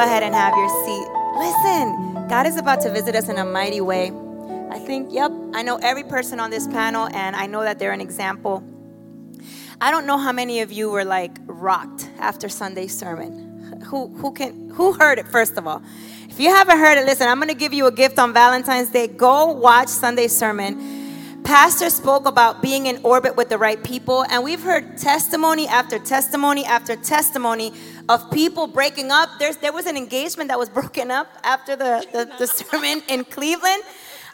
ahead and have your seat. Listen, God is about to visit us in a mighty way. I think, yep, I know every person on this panel, and I know that they're an example. I don't know how many of you were like rocked after Sunday's sermon. Who, who can who heard it first of all? If you haven't heard it, listen, I'm gonna give you a gift on Valentine's Day. Go watch Sunday's sermon. Pastor spoke about being in orbit with the right people, and we've heard testimony after testimony after testimony of people breaking up. There's, there was an engagement that was broken up after the, the, the sermon in Cleveland.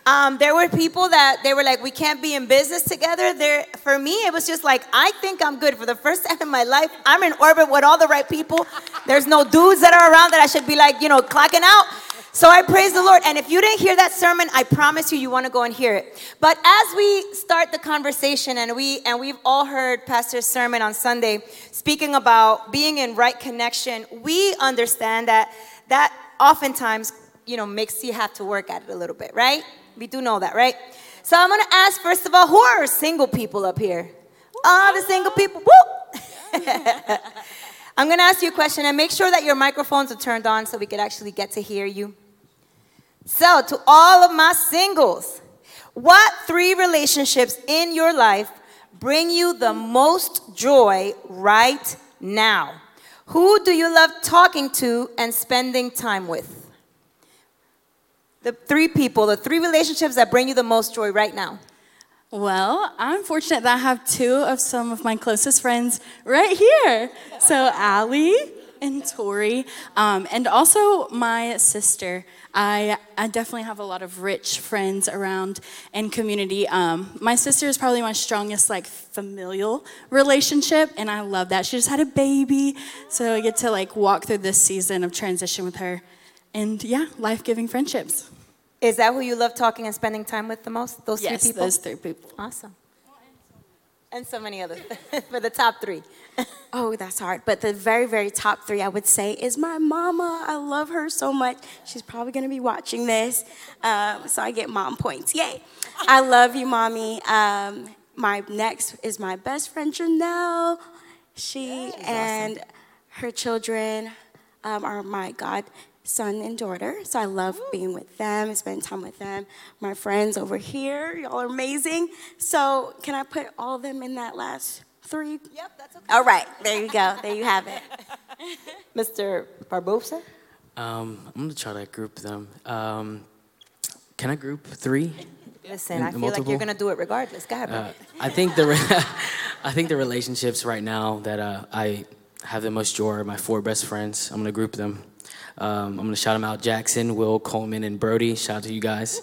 Um, there were people that they were like, we can't be in business together. There, for me, it was just like, I think I'm good. For the first time in my life, I'm in orbit with all the right people. There's no dudes that are around that I should be like, you know, clocking out. So I praise the Lord. And if you didn't hear that sermon, I promise you, you want to go and hear it. But as we start the conversation, and we and we've all heard Pastor's sermon on Sunday, speaking about being in right connection, we understand that that oftentimes, you know, makes you have to work at it a little bit, right? We do know that, right? So I'm gonna ask first of all, who are single people up here? All the single people. I'm gonna ask you a question and make sure that your microphones are turned on so we could actually get to hear you. So, to all of my singles, what three relationships in your life bring you the most joy right now? Who do you love talking to and spending time with? The three people, the three relationships that bring you the most joy right now. Well, I'm fortunate that I have two of some of my closest friends right here. So, Allie and Tori, um, and also my sister. I, I definitely have a lot of rich friends around and community. Um, my sister is probably my strongest, like, familial relationship, and I love that. She just had a baby, so I get to, like, walk through this season of transition with her. And yeah, life giving friendships. Is that who you love talking and spending time with the most? Those yes, three people? Yes, those three people. Awesome. And so many others for the top three. Oh, that's hard. But the very, very top three, I would say, is my mama. I love her so much. She's probably going to be watching this. Um, so I get mom points. Yay. I love you, mommy. Um, my next is my best friend, Janelle. She and awesome. her children um, are my God son and daughter. So I love being with them, spending time with them. My friends over here, y'all are amazing. So can I put all of them in that last three? Yep, that's okay. All right, there you go. There you have it. Mr. Barbosa? Um, I'm gonna try to group them. Um, can I group three? Listen, I feel multiple? like you're gonna do it regardless. Go ahead. Uh, I think the re- I think the relationships right now that uh, I have the most joy are my four best friends. I'm gonna group them. Um, I'm going to shout them out Jackson, Will, Coleman, and Brody. Shout out to you guys.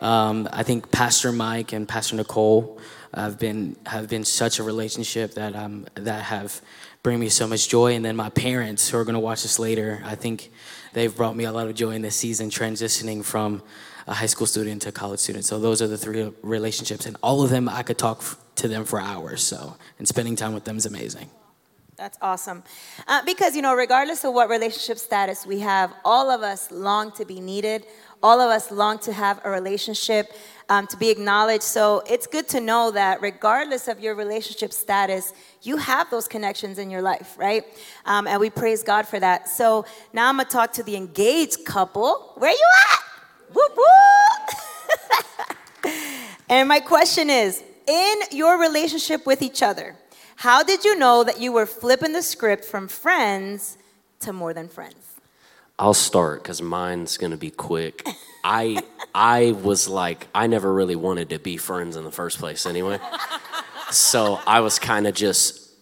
Um, I think Pastor Mike and Pastor Nicole have been have been such a relationship that um, that have bring me so much joy. And then my parents, who are going to watch this later, I think they've brought me a lot of joy in this season, transitioning from a high school student to a college student. So those are the three relationships, and all of them I could talk to them for hours. So and spending time with them is amazing. That's awesome. Uh, because, you know, regardless of what relationship status we have, all of us long to be needed. All of us long to have a relationship, um, to be acknowledged. So it's good to know that regardless of your relationship status, you have those connections in your life, right? Um, and we praise God for that. So now I'm going to talk to the engaged couple. Where you at? Whoop, whoop. and my question is in your relationship with each other, how did you know that you were flipping the script from friends to more than friends? I'll start because mine's gonna be quick. I I was like I never really wanted to be friends in the first place anyway. so I was kind of just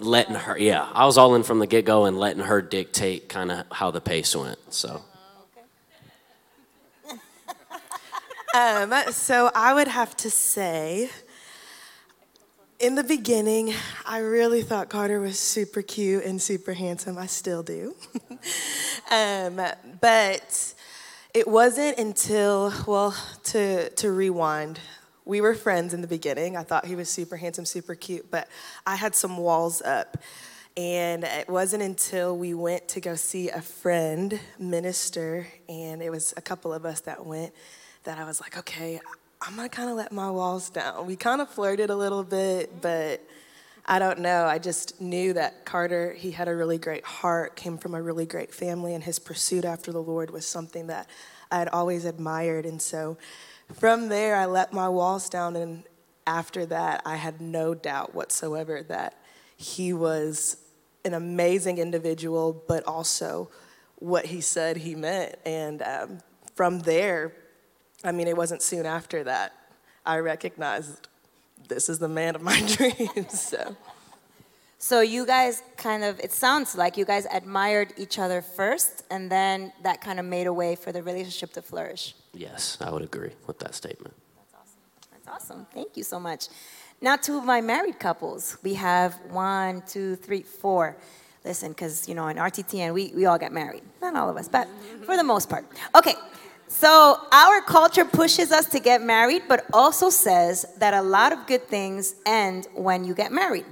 letting her yeah, I was all in from the get go and letting her dictate kind of how the pace went. So um, so I would have to say in the beginning, I really thought Carter was super cute and super handsome. I still do. um, but it wasn't until, well, to, to rewind, we were friends in the beginning. I thought he was super handsome, super cute, but I had some walls up. And it wasn't until we went to go see a friend minister, and it was a couple of us that went, that I was like, okay, I'm gonna kind of let my walls down. We kind of flirted a little bit, but I don't know. I just knew that Carter, he had a really great heart, came from a really great family, and his pursuit after the Lord was something that I had always admired. And so from there, I let my walls down. And after that, I had no doubt whatsoever that he was an amazing individual, but also what he said he meant. And um, from there, I mean, it wasn't soon after that I recognized this is the man of my dreams. So. So you guys kind of, it sounds like you guys admired each other first, and then that kind of made a way for the relationship to flourish. Yes, I would agree with that statement. That's awesome. That's awesome. Thank you so much. Now, two of my married couples. We have one, two, three, four. Listen, because, you know, in RTTN, we, we all get married. Not all of us, but for the most part. Okay, so our culture pushes us to get married, but also says that a lot of good things end when you get married.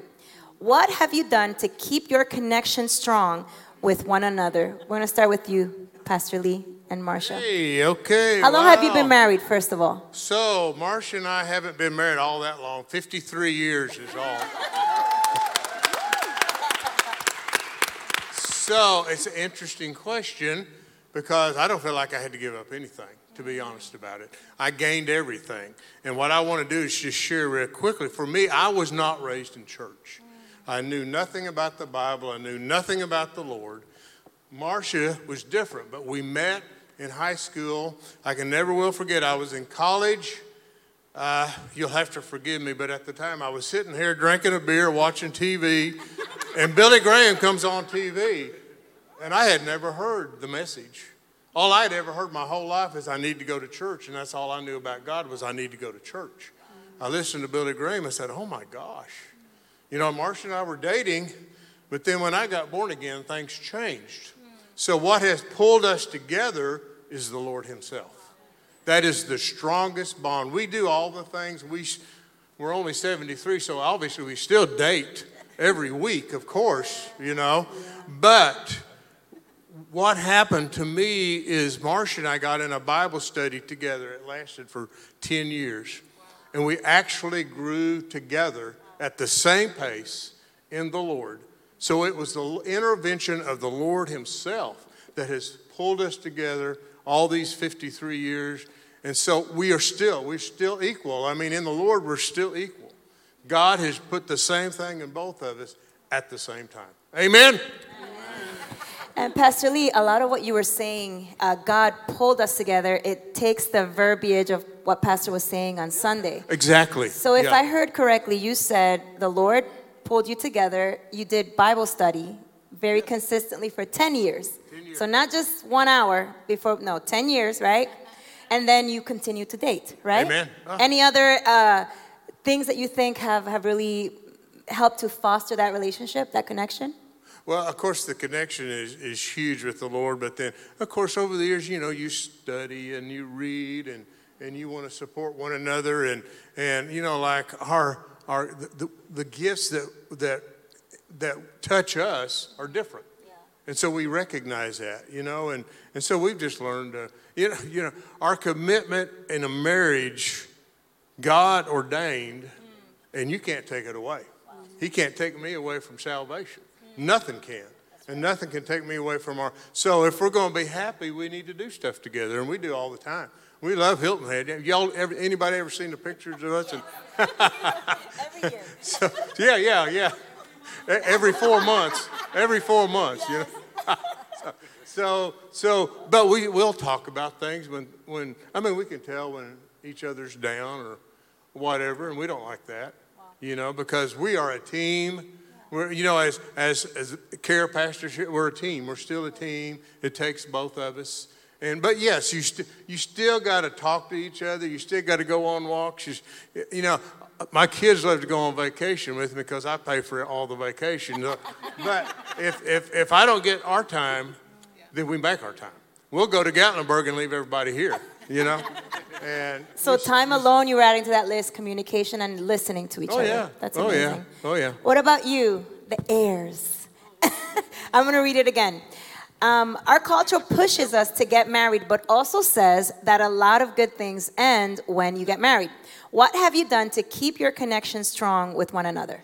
What have you done to keep your connection strong with one another? We're going to start with you, Pastor Lee and Marcia. Hey, okay. How long have you been married, first of all? So, Marcia and I haven't been married all that long. 53 years is all. so, it's an interesting question because I don't feel like I had to give up anything, to be honest about it. I gained everything. And what I want to do is just share real quickly. For me, I was not raised in church. I knew nothing about the Bible, I knew nothing about the Lord. Marcia was different, but we met in high school. I can never will forget, I was in college. Uh, you'll have to forgive me, but at the time I was sitting here drinking a beer, watching TV, and Billy Graham comes on TV. And I had never heard the message. All I had ever heard my whole life is I need to go to church, and that's all I knew about God was I need to go to church. I listened to Billy Graham and said, "Oh my gosh." You know, Marcia and I were dating, but then when I got born again, things changed. So what has pulled us together is the Lord himself. That is the strongest bond. We do all the things we we're only 73, so obviously we still date every week, of course, you know. But what happened to me is Marcia and I got in a Bible study together. It lasted for 10 years. And we actually grew together at the same pace in the Lord. So it was the intervention of the Lord Himself that has pulled us together all these 53 years. And so we are still, we're still equal. I mean, in the Lord, we're still equal. God has put the same thing in both of us at the same time. Amen? And Pastor Lee, a lot of what you were saying, uh, God pulled us together. It takes the verbiage of what Pastor was saying on Sunday. Exactly. So if Yeah. I heard correctly, you said the Lord pulled you together. You did Bible study very consistently for 10 years. 10 years. So not just one hour before, no, 10 years, right? And then you continue to date, right? Amen. Ah. Any other uh, things that you think have, have really helped to foster that relationship, that connection? Well, of course, the connection is, is huge with the Lord, but then, of course, over the years, you know, you study and you read and, and you want to support one another. And, and you know, like our, our the, the gifts that, that, that touch us are different. And so we recognize that, you know, and, and so we've just learned, uh, you know, you know, our commitment in a marriage, God ordained, and you can't take it away. He can't take me away from salvation. Nothing can. And nothing can take me away from our. So if we're going to be happy, we need to do stuff together, and we do all the time. We love Hilton Head. Y'all, ever, anybody ever seen the pictures of us? And Every year. so, yeah, yeah, yeah. Every four months. Every four months, you know. so, so, but we will talk about things when, when, I mean, we can tell when each other's down or whatever, and we don't like that, you know, because we are a team. We're, you know, as, as, as care pastors, we're a team. We're still a team. It takes both of us. And, but yes, you, st- you still got to talk to each other. You still got to go on walks. You, you know, my kids love to go on vacation with me because I pay for all the vacation. Uh, but if, if, if I don't get our time, then we make our time. We'll go to Gatlinburg and leave everybody here, you know? And So time alone, you were adding to that list communication and listening to each Oh, other. yeah. That's Oh, yeah. Oh, yeah. What about you, the heirs? I'm going to read it again. Um, our culture pushes us to get married, but also says that a lot of good things end when you get married. What have you done to keep your connection strong with one another?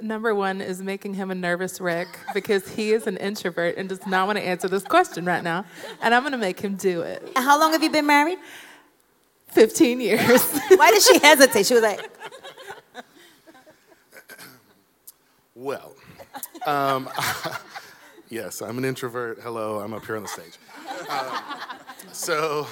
Number one is making him a nervous wreck because he is an introvert and does not want to answer this question right now. And I'm going to make him do it. How long have you been married? 15 years. Why did she hesitate? She was like, Well, um, yes, I'm an introvert. Hello, I'm up here on the stage. Um, so,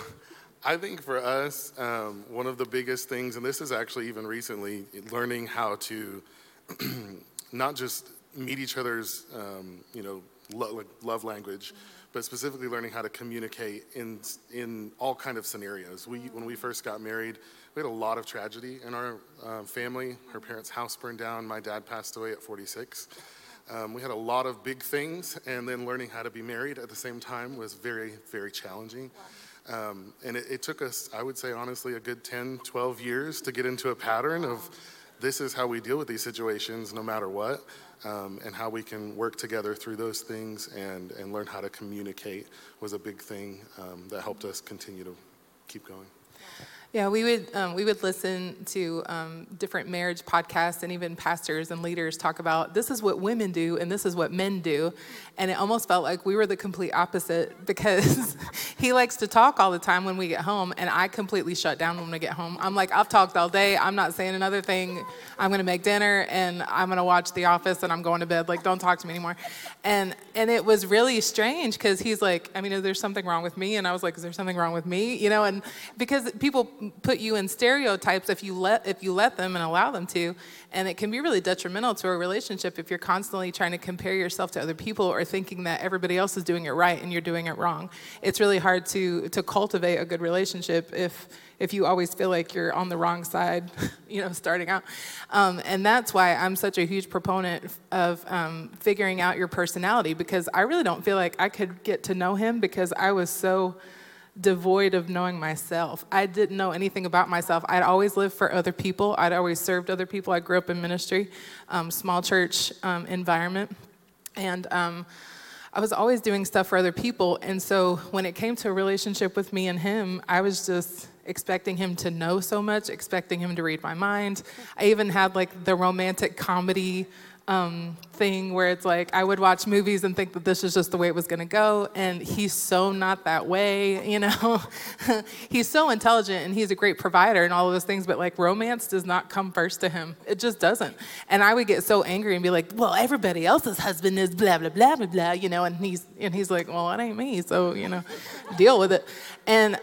I think for us, um, one of the biggest things, and this is actually even recently, learning how to not just meet each other's, um, you know, lo- love language, but specifically learning how to communicate in in all kind of scenarios. We, when we first got married, we had a lot of tragedy in our uh, family. Her parents' house burned down. My dad passed away at 46. Um, we had a lot of big things, and then learning how to be married at the same time was very, very challenging. Um, and it, it took us, I would say honestly, a good 10, 12 years to get into a pattern of this is how we deal with these situations no matter what, um, and how we can work together through those things and, and learn how to communicate was a big thing um, that helped us continue to keep going. Yeah, we would um, we would listen to um, different marriage podcasts and even pastors and leaders talk about this is what women do and this is what men do, and it almost felt like we were the complete opposite because he likes to talk all the time when we get home, and I completely shut down when we get home. I'm like, I've talked all day. I'm not saying another thing. I'm gonna make dinner and I'm gonna watch The Office and I'm going to bed. Like, don't talk to me anymore. And and it was really strange because he's like, I mean, is there something wrong with me? And I was like, is there something wrong with me? You know, and because people put you in stereotypes if you let if you let them and allow them to. And it can be really detrimental to a relationship if you're constantly trying to compare yourself to other people or thinking that everybody else is doing it right and you're doing it wrong. It's really hard to to cultivate a good relationship if if you always feel like you're on the wrong side you know starting out. Um, and that's why i'm such a huge proponent of um, figuring out your personality because i really don't feel like i could get to know him because i was so devoid of knowing myself. I didn't know anything about myself. I'd always lived for other people. I'd always served other people. I grew up in ministry, um, small church um, environment, and um, I was always doing stuff for other people. And so when it came to a relationship with me and him, I was just expecting him to know so much, expecting him to read my mind. I even had like the romantic comedy um, thing where it's like I would watch movies and think that this is just the way it was going to go, and he's so not that way, you know. he's so intelligent and he's a great provider and all of those things, but like romance does not come first to him. It just doesn't. And I would get so angry and be like, "Well, everybody else's husband is blah blah blah blah blah," you know, and he's and he's like, "Well, it ain't me, so you know, deal with it." And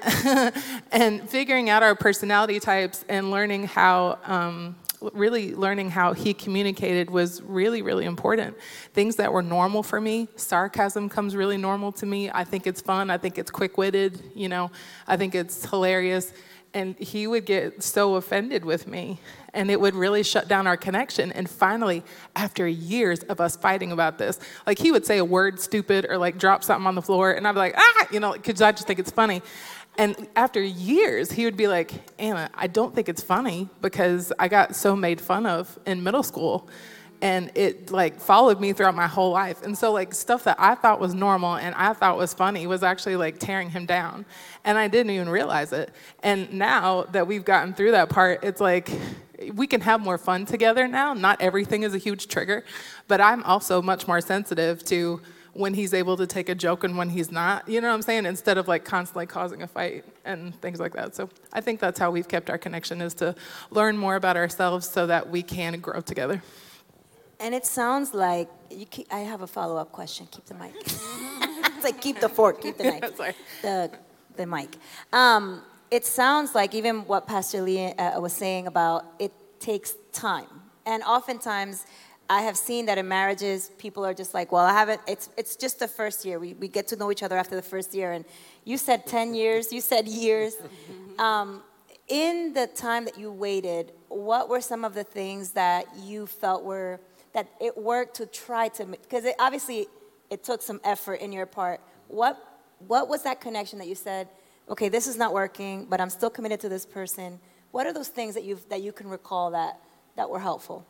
and figuring out our personality types and learning how. Um, really learning how he communicated was really, really important. Things that were normal for me, sarcasm comes really normal to me. I think it's fun. I think it's quick witted, you know, I think it's hilarious. And he would get so offended with me, and it would really shut down our connection. And finally, after years of us fighting about this, like he would say a word stupid or like drop something on the floor, and I'd be like, ah, you know, because I just think it's funny. And after years, he would be like, Anna, I don't think it's funny because I got so made fun of in middle school. And it like followed me throughout my whole life. And so like stuff that I thought was normal and I thought was funny was actually like tearing him down. And I didn't even realize it. And now that we've gotten through that part, it's like we can have more fun together now. Not everything is a huge trigger, but I'm also much more sensitive to when he's able to take a joke and when he's not. You know what I'm saying? Instead of like constantly causing a fight and things like that. So I think that's how we've kept our connection is to learn more about ourselves so that we can grow together. And it sounds like you keep, I have a follow up question. Keep the mic. it's like keep the fork, keep the knife. Sorry. The the mic. Um, it sounds like even what Pastor Lee uh, was saying about it takes time, and oftentimes I have seen that in marriages, people are just like, well, I haven't, it's, it's just the first year. We, we get to know each other after the first year. And you said 10 years, you said years. Um, in the time that you waited, what were some of the things that you felt were, that it worked to try to, because it, obviously it took some effort in your part. What, what was that connection that you said, okay, this is not working, but I'm still committed to this person? What are those things that, you've, that you can recall that, that were helpful?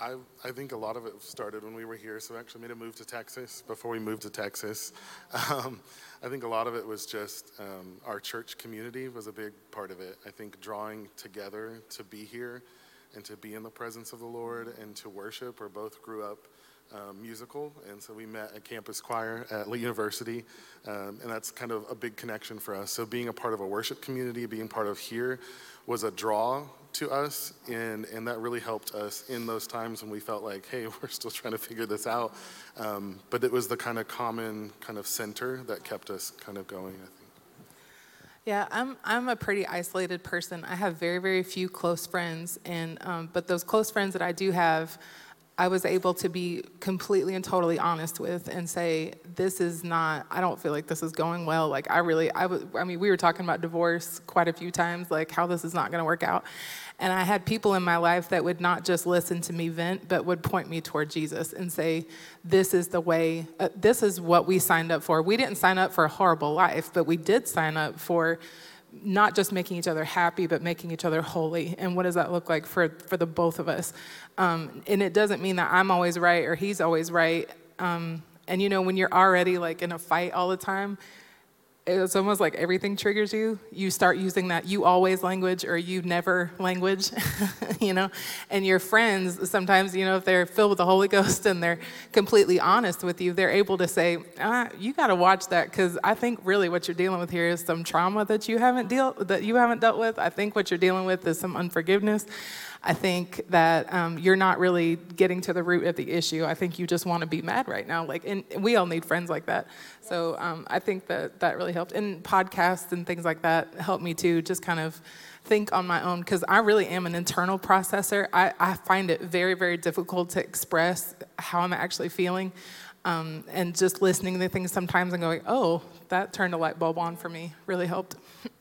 I, I think a lot of it started when we were here. So I actually made a move to Texas before we moved to Texas. Um, I think a lot of it was just um, our church community was a big part of it. I think drawing together to be here and to be in the presence of the Lord and to worship. We both grew up um, musical, and so we met at campus choir at Lee University, um, and that's kind of a big connection for us. So being a part of a worship community, being part of here, was a draw to us, and, and that really helped us in those times when we felt like, hey, we're still trying to figure this out. Um, but it was the kind of common kind of center that kept us kind of going, I think. Yeah, I'm I'm a pretty isolated person. I have very very few close friends, and um, but those close friends that I do have, I was able to be completely and totally honest with and say this is not. I don't feel like this is going well. Like I really I was. I mean, we were talking about divorce quite a few times, like how this is not going to work out, and I had people in my life that would not just listen to me vent, but would point me toward Jesus and say, This is the way, uh, this is what we signed up for. We didn't sign up for a horrible life, but we did sign up for not just making each other happy, but making each other holy. And what does that look like for, for the both of us? Um, and it doesn't mean that I'm always right or he's always right. Um, and you know, when you're already like in a fight all the time, it's almost like everything triggers you. You start using that you always language or you never language, you know? And your friends, sometimes, you know, if they're filled with the Holy Ghost and they're completely honest with you, they're able to say, ah, you got to watch that because I think really what you're dealing with here is some trauma that you haven't dealt that you haven't dealt with. I think what you're dealing with is some unforgiveness. I think that um, you're not really getting to the root of the issue. I think you just want to be mad right now. Like, and we all need friends like that. So um, I think that that really helped. And podcasts and things like that helped me too, just kind of think on my own because I really am an internal processor. I, I, find it very, very difficult to express how I'm actually feeling. Um, and just listening to things sometimes and going, oh, that turned a light bulb on for me really helped.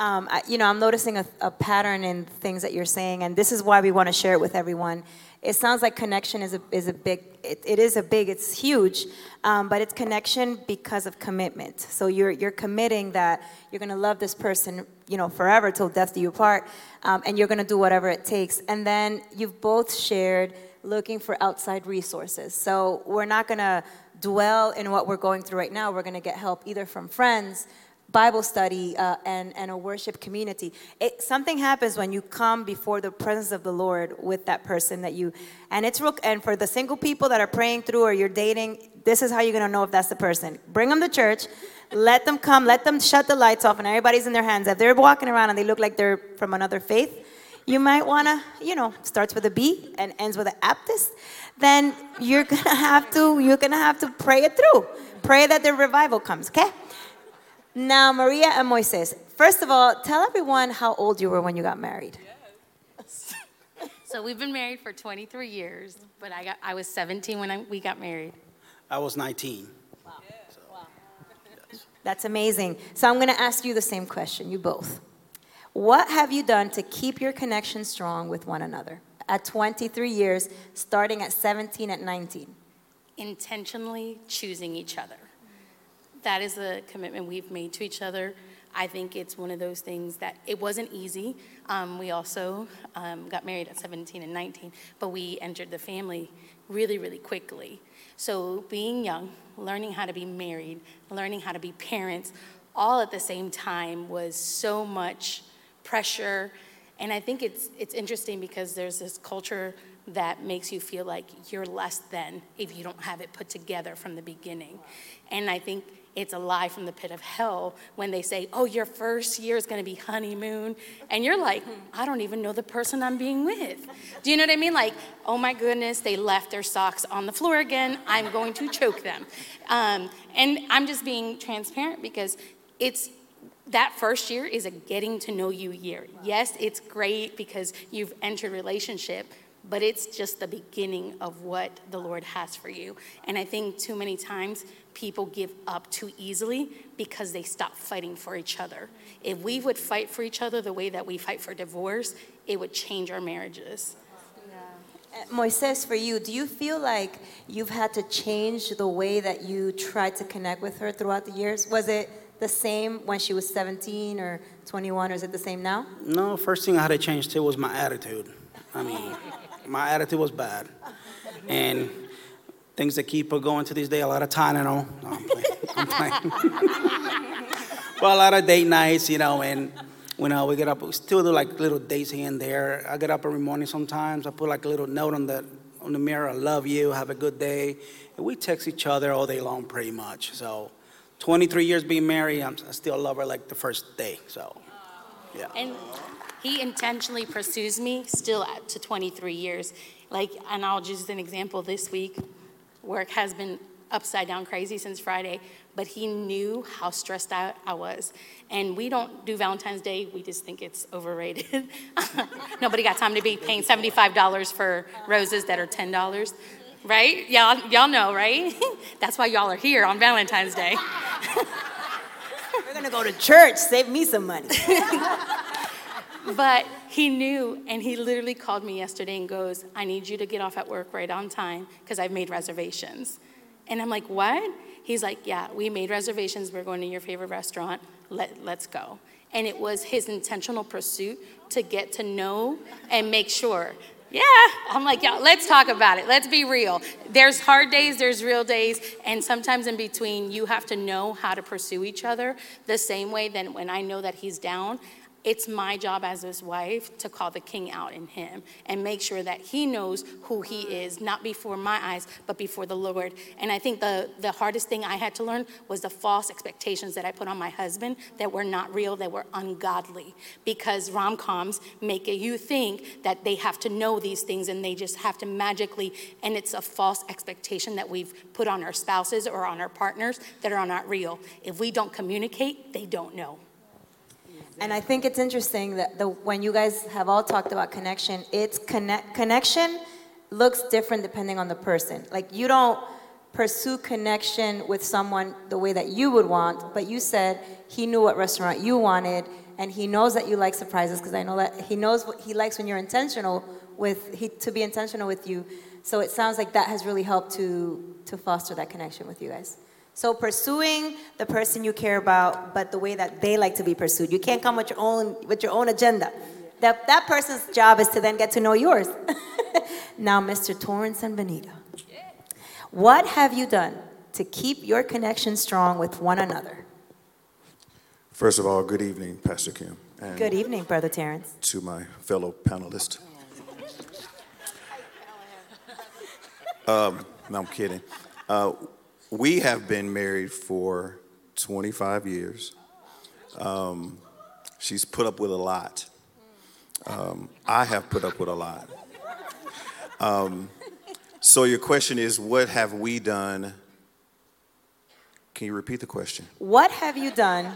Um, I, you know, I'm noticing a, a, pattern in things that you're saying, and this is why we want to share it with everyone. It sounds like connection is a, is a big, it, it is a big, it's huge, um, but it's connection because of commitment. So you're, you're committing that you're going to love this person, you know, forever till death do you part, um, and you're going to do whatever it takes. And then you've both shared looking for outside resources. So we're not going to dwell in what we're going through right now. We're going to get help either from friends, Bible study uh, and, and a worship community. It, something happens when you come before the presence of the Lord with that person that you, and it's real, and for the single people that are praying through or you're dating, this is how you're gonna know if that's the person. Bring them to church, let them come, let them shut the lights off, and everybody's in their hands. If they're walking around and they look like they're from another faith, you might wanna, you know, starts with a B and ends with an Baptist, then you're gonna have to, you're gonna have to pray it through. Pray that the revival comes, okay? Now, Maria and Moises, first of all, tell everyone how old you were when you got married. Yes. so we've been married for 23 years, but I, got, I was 17 when I, we got married. I was 19. Wow. So, wow. Yes. That's amazing. So I'm going to ask you the same question, you both. What have you done to keep your connection strong with one another at 23 years, starting at 17 at 19? Intentionally choosing each other that is a commitment we've made to each other. I think it's one of those things that it wasn't easy. Um, we also um, got married at 17 and 19, but we entered the family really, really quickly. So being young, learning how to be married, learning how to be parents, all at the same time was so much pressure. And I think it's, it's interesting because there's this culture that makes you feel like you're less than if you don't have it put together from the beginning. And I think it's a lie from the pit of hell when they say, oh, your first year is going to be honeymoon. And you're like, I don't even know the person I'm being with. Do you know what I mean? Like, oh my goodness, they left their socks on the floor again. I'm going to choke them. Um, and I'm just being transparent because it's that first year is a getting to know you year. Yes, it's great because you've entered relationship, but it's just the beginning of what the Lord has for you. And I think too many times people give up too easily because they stop fighting for each other. If we would fight for each other the way that we fight for divorce, it would change our marriages. Uh, Moises, for you, do you feel like you've had to change the way that you tried to connect with her throughout the years? Was it the same when she was 17 or 21, or is it the same now? No, first thing I had to change too was my attitude. I mean, my attitude was bad. And things that keep her going to this day, a lot of time Tylenol. No, I'm playing. I'm playing. well, a lot of date nights, you know, and you know, we get up, we still do like little dates here and there. I get up every morning sometimes. I put like a little note on the on the mirror. I love you. Have a good day. And we text each other all day long, pretty much. So, 23 years being married, I'm, I still love her like the first day. So, yeah. And he intentionally pursues me still at, to 23 years. Like, and I'll just an example this week. Work has been upside down crazy since Friday, but he knew how stressed out I was. And we don't do Valentine's Day, we just think it's overrated. Nobody got time to be paying $75 for roses that are $10, right? Y'all, y'all know, right? That's why y'all are here on Valentine's Day. We're gonna go to church, save me some money. But he knew, and he literally called me yesterday and goes, I need you to get off at work right on time because I've made reservations. And I'm like, What? He's like, Yeah, we made reservations. We're going to your favorite restaurant. Let, let's go. And it was his intentional pursuit to get to know and make sure. Yeah, I'm like, yeah, let's talk about it. Let's be real. There's hard days, there's real days, and sometimes in between, you have to know how to pursue each other the same way that when I know that he's down, it's my job as his wife to call the king out in him and make sure that he knows who he is, not before my eyes, but before the Lord. And I think the, the hardest thing I had to learn was the false expectations that I put on my husband that were not real, that were ungodly. Because rom coms make you think that they have to know these things and they just have to magically, and it's a false expectation that we've put on our spouses or on our partners that are not real. If we don't communicate, they don't know. And I think it's interesting that the, when you guys have all talked about connection, it's connect, connection looks different depending on the person. Like you don't pursue connection with someone the way that you would want, but you said he knew what restaurant you wanted, and he knows that you like surprises because I know that he knows what he likes when you're intentional with he, to be intentional with you. So it sounds like that has really helped to to foster that connection with you guys. So pursuing the person you care about, but the way that they like to be pursued. You can't come with your own with your own agenda. That that person's job is to then get to know yours. now, Mr. Torrance and Benita, what have you done to keep your connection strong with one another? First of all, good evening, Pastor Kim. And Good evening, Brother Terrence. to my fellow panelists. Um, no, I'm kidding. Uh, we have been married for 25 years. Um, she's put up with a lot. Um, I have put up with a lot. Um, so your question is, what have we done? Can you repeat the question? What have you done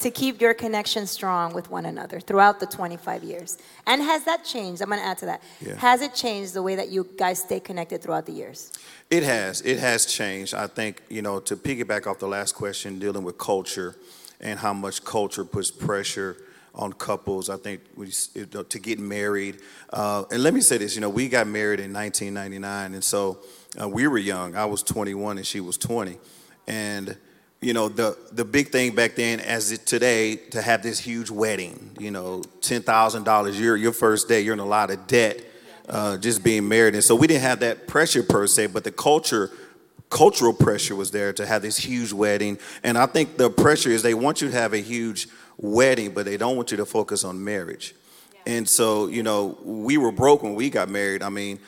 to keep your connection strong with one another throughout the 25 years? And has that changed? I'm going to add to that. Yeah. Has it changed the way that you guys stay connected throughout the years? It has. It has changed. I think, you know, to piggyback off the last question, dealing with culture and how much culture puts pressure on couples. I think we, you know, to get married. Uh, and let me say this, you know, we got married in 1999. And so uh, we were young. I was 21 and she was 20. And, you know, the, the big thing back then, as it today, to have this huge wedding, you know, $10,000, your, your first day, you're in a lot of debt uh, just being married. And so we didn't have that pressure per se, but the culture, cultural pressure was there to have this huge wedding. And I think the pressure is they want you to have a huge wedding, but they don't want you to focus on marriage. And so, you know, we were broke when we got married. I mean,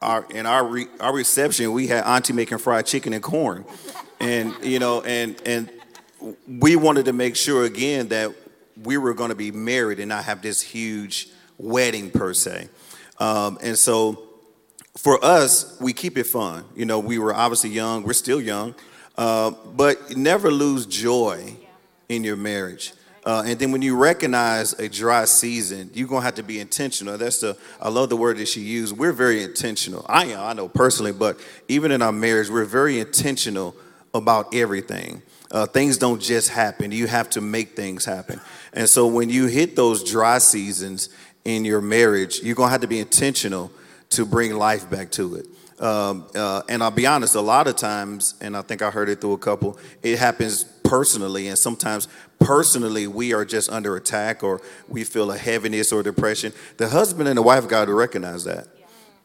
our in our re, our reception, we had auntie making fried chicken and corn, and you know, and and we wanted to make sure again that we were going to be married and not have this huge wedding per se. Um, and so for us, we keep it fun. You know, we were obviously young, we're still young, uh, but never lose joy in your marriage. Uh, and then when you recognize a dry season, you're gonna have to be intentional. That's the I love the word that she used. We're very intentional. I am, I know personally, but even in our marriage, we're very intentional about everything. Uh, things don't just happen. You have to make things happen. And so when you hit those dry seasons in your marriage, you're gonna have to be intentional to bring life back to it. Um, uh, and I'll be honest, a lot of times, and I think I heard it through a couple, it happens personally, and sometimes personally we are just under attack or we feel a heaviness or depression. The husband and the wife got to recognize that.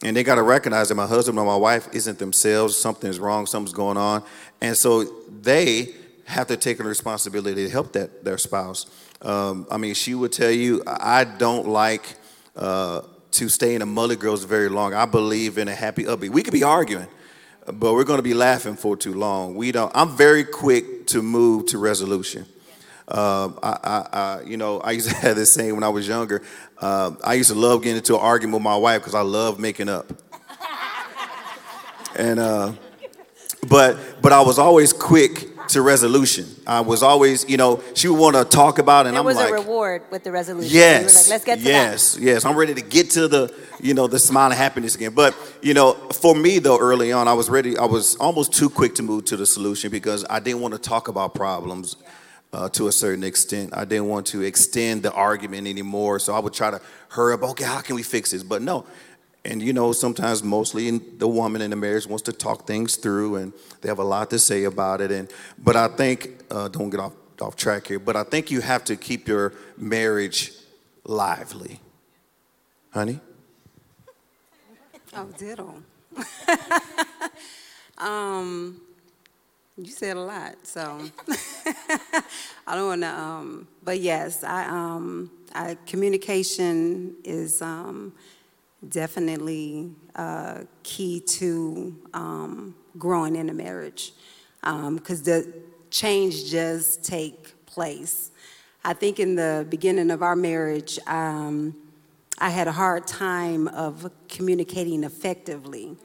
And they got to recognize that my husband or my wife isn't themselves, something's wrong, something's going on. And so they have to take the responsibility to help that their spouse. Um, I mean, she would tell you, I don't like uh, to stay in a mulligrubs very long. I believe in a happy upbeat. We could be arguing, but we're going to be laughing for too long. We don't. I'm very quick to move to resolution. Um, I, I, I, you know, I used to have this saying when I was younger. Uh, I used to love getting into an argument with my wife because I love making up. and uh, but but I was always quick to resolution. I was always, you know, she would want to talk about, it, and There I'm was like, a reward with the resolution. Yes. Like, let's get to yes, yes. I'm ready to get to the, you know, the smile of happiness again. But, you know, for me though, early on, I was ready, I was almost too quick to move to the solution because I didn't want to talk about problems uh, to a certain extent. I didn't want to extend the argument anymore. So I would try to hurry up, okay, how can we fix this? But no. And you know, sometimes mostly the woman in the marriage wants to talk things through and they have a lot to say about it. And but I think uh, don't get off off track here, but I think you have to keep your marriage lively. Honey? Oh, ditto. um, you said a lot, so I don't want to. Um, but yes, I, um, I communication is um, definitely uh, key to um, growing in a marriage because the change does take place. I think in the beginning of our marriage, um, I had a hard time of communicating effectively.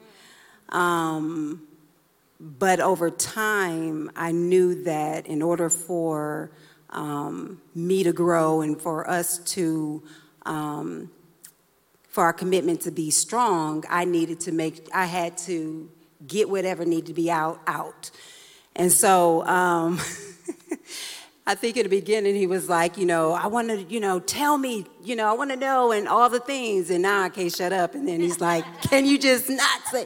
Um, but over time, I knew that in order for um, me to grow and for us to, um, for our commitment to be strong, I needed to make, I had to get whatever needed to be out, out. And so, um, I think in the beginning he was like, you know, I want to, you know, tell me, you know, I want to know and all the things. And now I can't shut up. And then he's like, can you just not say,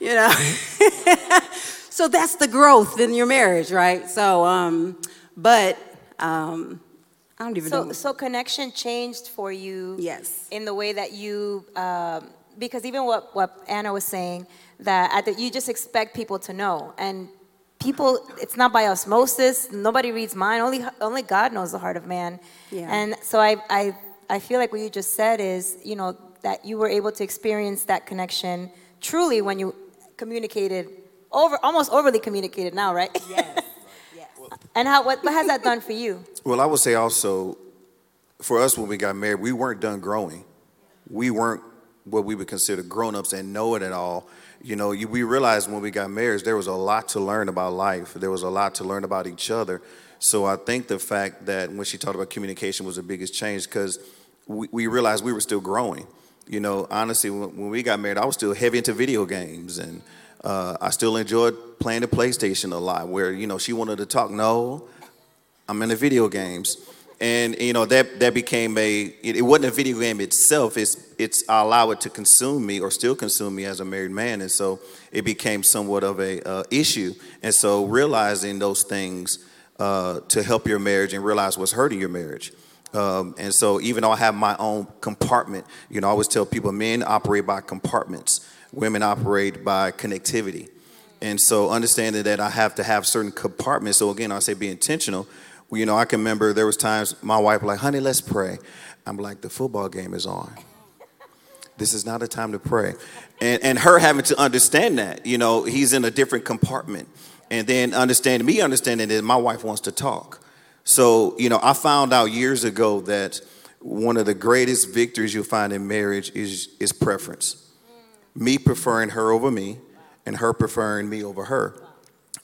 you know? so that's the growth in your marriage, right? So, um, but um, I don't even So, know. so connection changed for you. Yes. In the way that you, um, because even what, what Anna was saying, that at the, you just expect people to know, and people, it's not by osmosis. Nobody reads mind. Only, only God knows the heart of man. Yeah. And so I, I, I feel like what you just said is, you know, that you were able to experience that connection truly when you communicated over, almost overly communicated now, right? Yes. And how, what, what has that done for you? Well, I would say also, for us when we got married, we weren't done growing. We weren't what we would consider grown-ups and know it at all. You know, you, we realized when we got married, there was a lot to learn about life. There was a lot to learn about each other. So I think the fact that when she talked about communication was the biggest change because we, we realized we were still growing. You know, honestly, when, when we got married, I was still heavy into video games and uh, I still enjoyed playing the PlayStation a lot. Where you know she wanted to talk, no, I'm in the video games, and you know that that became a. It, it wasn't a video game itself. It's it's I allow it to consume me or still consume me as a married man, and so it became somewhat of a uh, issue. And so realizing those things uh, to help your marriage and realize what's hurting your marriage. Um, and so even though I have my own compartment, you know, I always tell people men operate by compartments, women operate by connectivity. And so understanding that I have to have certain compartments. So again, I say be intentional. Well, you know, I can remember there was times my wife like, honey, let's pray. I'm like, the football game is on. This is not a time to pray. And, and her having to understand that, you know, he's in a different compartment. And then understanding, me understanding that my wife wants to talk. So, you know, I found out years ago that one of the greatest victories you'll find in marriage is, is preference. Me preferring her over me, and her preferring me over her.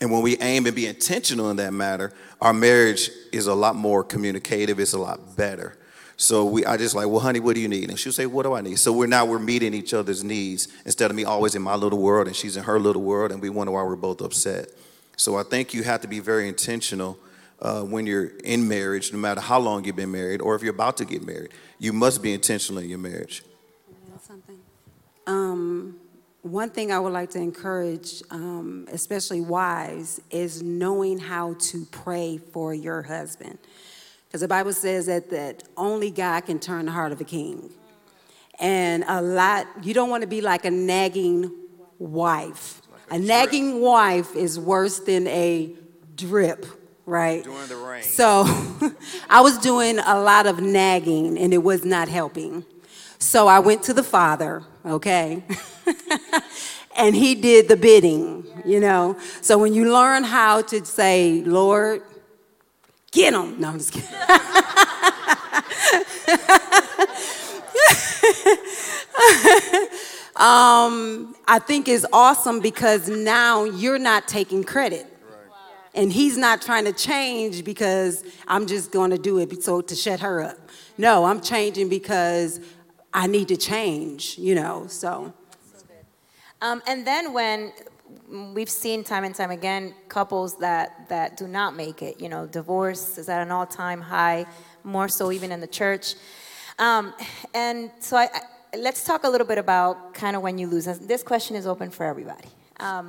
And when we aim and be intentional in that matter, our marriage is a lot more communicative, it's a lot better. So we, I just like, well, honey, what do you need? And she'll say, what do I need? So we're now we're meeting each other's needs instead of me always in my little world and she's in her little world, and we wonder why we're both upset. So I think you have to be very intentional uh, when you're in marriage, no matter how long you've been married or if you're about to get married. You must be intentional in your marriage. Um, one thing I would like to encourage, um, especially wives, is knowing how to pray for your husband. Because the Bible says that, that only God can turn the heart of a king. And a lot, you don't want to be like a nagging wife. a nagging wife is worse than a drip right? During the rain. So I was doing a lot of nagging and it was not helping. So I went to the Father, okay? and he did the bidding, you know? So when you learn how to say, Lord, get him. No, I'm just kidding. um, I think is awesome because now you're not taking credit. And he's not trying to change because I'm just going to do it so to shut her up. No, I'm changing because I need to change, you know. So Um, and then when we've seen time and time again couples that that do not make it, you know, divorce is at an all-time high, more so even in the church. Um, and so I, I, let's talk a little bit about kind of when you lose. This question is open for everybody. Um,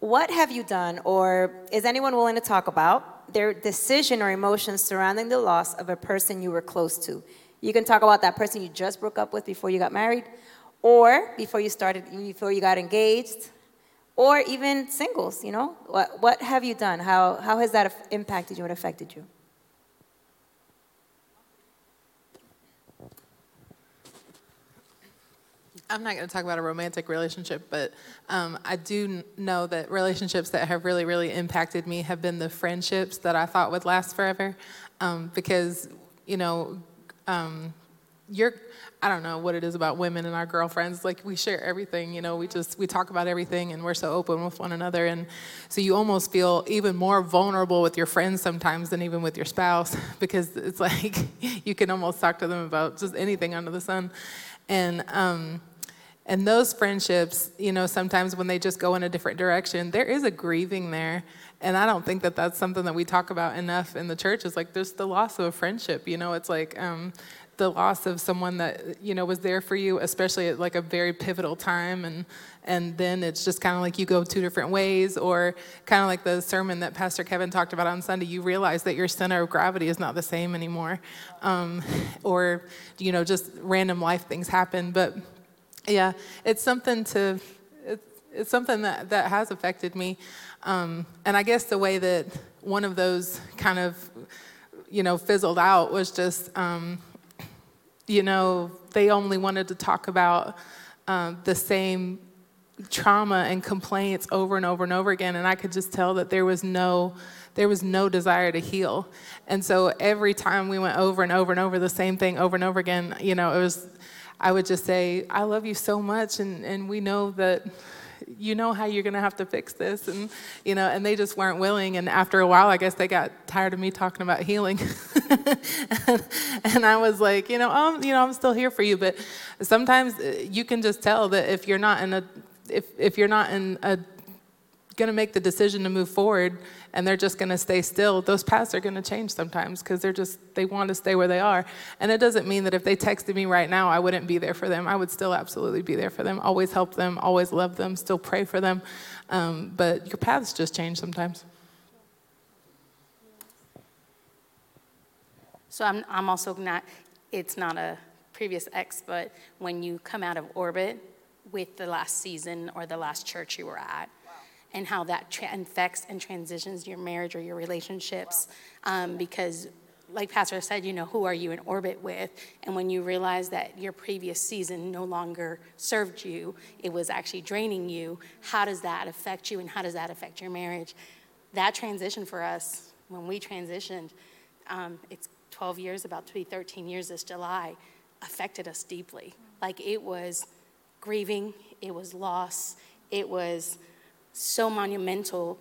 what have you done, or is anyone willing to talk about their decision or emotions surrounding the loss of a person you were close to? You can talk about that person you just broke up with before you got married, or before you started, before you got engaged, or even singles. You know, what what have you done? How how has that impacted you and affected you? I'm not going to talk about a romantic relationship, but um, I do know that relationships that have really, really impacted me have been the friendships that I thought would last forever. Um, because, you know, um, you're, I don't know what it is about women and our girlfriends. Like, we share everything, you know, we just, we talk about everything and we're so open with one another. And so you almost feel even more vulnerable with your friends sometimes than even with your spouse because it's like you can almost talk to them about just anything under the sun. And, um, and those friendships, you know, sometimes when they just go in a different direction, there is a grieving there. And I don't think that that's something that we talk about enough in the church. Is like there's the loss of a friendship. You know, it's like um, the loss of someone that you know was there for you, especially at like a very pivotal time, and and then it's just kind of like you go two different ways, or kind of like the sermon that Pastor Kevin talked about on Sunday. You realize that your center of gravity is not the same anymore, um, or you know, just random life things happen, but yeah, it's something to, it's, it's something that, that has affected me. Um, and I guess the way that one of those kind of, you know, fizzled out was just, um, you know, they only wanted to talk about um, the same trauma and complaints over and over and over again. And I could just tell that there was no, there was no desire to heal. And so every time we went over and over and over the same thing over and over again, you know, it was, I would just say, I love you so much, and, and we know that you know how you're going to have to fix this. And, you know, and they just weren't willing. And after a while, I guess they got tired of me talking about healing. and, I was like, you know, um, you know, I'm still here for you. But sometimes uh, you can just tell that if you're not in a, if, if you're not in a, going to make the decision to move forward and they're just going to stay still. Those paths are going to change sometimes because they're just they want to stay where they are. And it doesn't mean that if they texted me right now i wouldn't be there for them. I would still absolutely be there for them always help them always love them still pray for them. Um, but your paths just change sometimes. So I'm, I'm also not, it's not a previous ex, but when you come out of orbit with the last season or the last church you were at, and how that tra- infects and transitions your marriage or your relationships. Um, because, like Pastor said, you know, who are you in orbit with? And when you realize that your previous season no longer served you, it was actually draining you, how does that affect you and how does that affect your marriage? That transition for us, when we transitioned, um, it's 12 years, about to be 13 years this July, affected us deeply. Like it was grieving, it was loss, it was so monumental,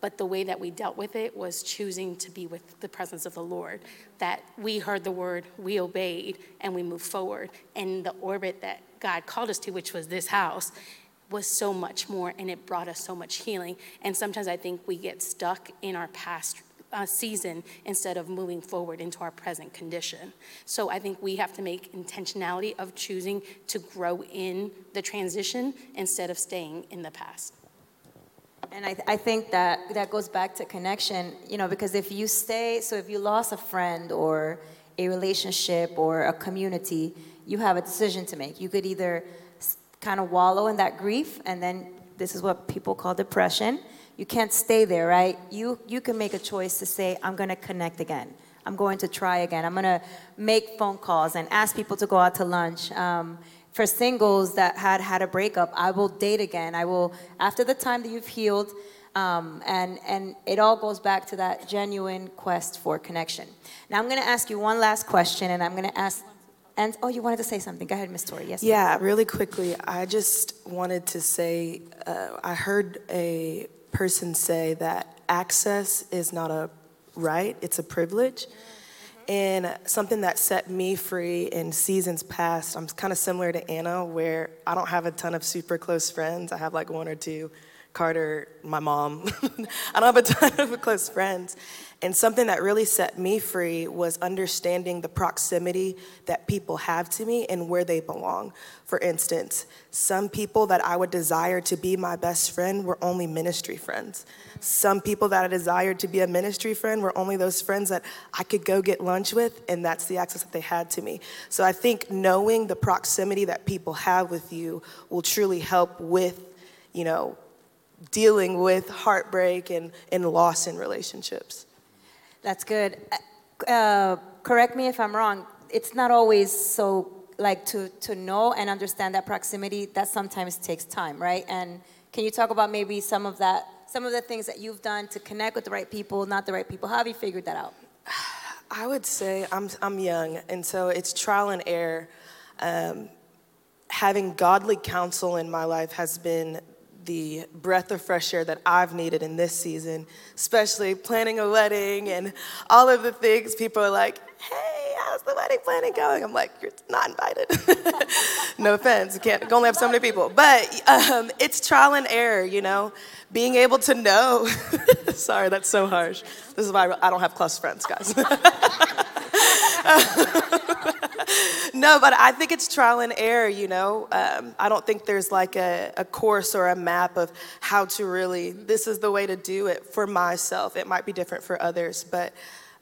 but the way that we dealt with it was choosing to be with the presence of the Lord. That we heard the word, we obeyed, and we moved forward. And the orbit that God called us to, which was this house, was so much more, and it brought us so much healing. And sometimes I think we get stuck in our past uh, season instead of moving forward into our present condition. So I think we have to make intentionality of choosing to grow in the transition instead of staying in the past. And I, I think that that goes back to connection, you know, because if you stay, so if you lost a friend or a relationship or a community, you have a decision to make. You could either kind of wallow in that grief, and then this is what people call depression. you can't stay there, right? You you can make a choice to say, I'm gonna connect again. I'm going to try again. I'm gonna make phone calls and ask people to go out to lunch. Um, for singles that had had a breakup, I will date again. I will after the time that you've healed. Um, and, and it all goes back to that genuine quest for connection. Now, I'm going to ask you one last question, and I'm going to ask, and oh, you wanted to say something. Go ahead, Miss Tori. Yes. Yeah, really quickly, I just wanted to say uh, I heard a person say that access is not a right, it's a privilege. And something that set me free in seasons past, I'm kind of similar to Anna, where I don't have a ton of super close friends. I have like one or two. Carter, my mom. I don't have a ton of close friends. And something that really set me free was understanding the proximity that people have to me and where they belong. For instance, some people that I would desire to be my best friend were only ministry friends. Some people that I desired to be a ministry friend were only those friends that I could go get lunch with, and that's the access that they had to me. So I think knowing the proximity that people have with you will truly help with, you know, dealing with heartbreak and, and loss in relationships. That's good. Uh, correct me if I'm wrong. It's not always so like to to know and understand that proximity. That sometimes takes time, right? And can you talk about maybe some of that, some of the things that you've done to connect with the right people, not the right people? How have you figured that out? I would say I'm, I'm young, and so it's trial and error. Um, having godly counsel in my life has been the breath of fresh air that I've needed in this season, especially planning a wedding and all of the things. People are like, hey, how's the wedding planning going? I'm like, you're not invited. no offense, you can't, only have so many people. But um, it's trial and error, you know, being able to know. Sorry, that's so harsh. This is why I don't have close friends, guys. no, but I think it's trial and error, you know. Um, I don't think there's like a, a course or a map of how to really, this is the way to do it for myself. It might be different for others, but.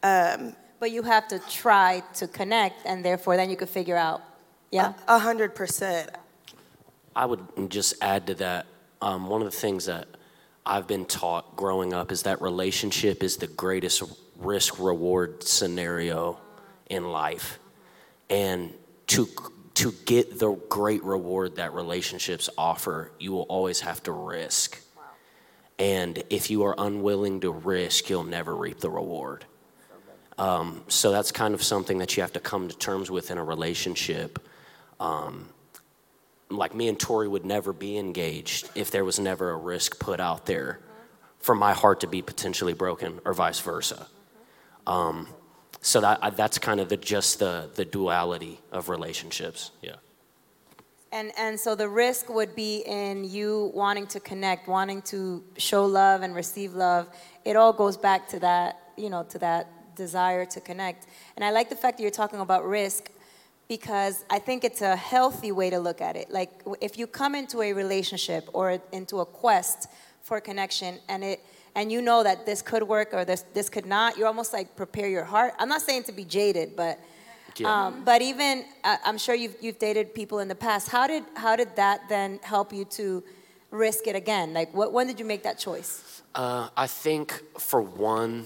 Um, but you have to try to connect, and therefore then you could figure out. Yeah? A hundred percent. I would just add to that. Um, one of the things that I've been taught growing up is that relationship is the greatest risk reward scenario in life. And to, to get the great reward that relationships offer, you will always have to risk. And if you are unwilling to risk, you'll never reap the reward. Um, so that's kind of something that you have to come to terms with in a relationship. Um, like me and Tori would never be engaged if there was never a risk put out there for my heart to be potentially broken or vice versa. Um, so that, that's kind of the, just the, the duality of relationships. Yeah. And, and so the risk would be in you wanting to connect, wanting to show love and receive love. It all goes back to that, you know, to that desire to connect. And I like the fact that you're talking about risk because I think it's a healthy way to look at it. Like if you come into a relationship or into a quest for connection and it and you know that this could work or this this could not, you're almost like prepare your heart. I'm not saying to be jaded, but Yeah. um, but even I- I'm sure you've you've dated people in the past. How did how did that then help you to risk it again? Like what when did you make that choice? Uh, I think for one,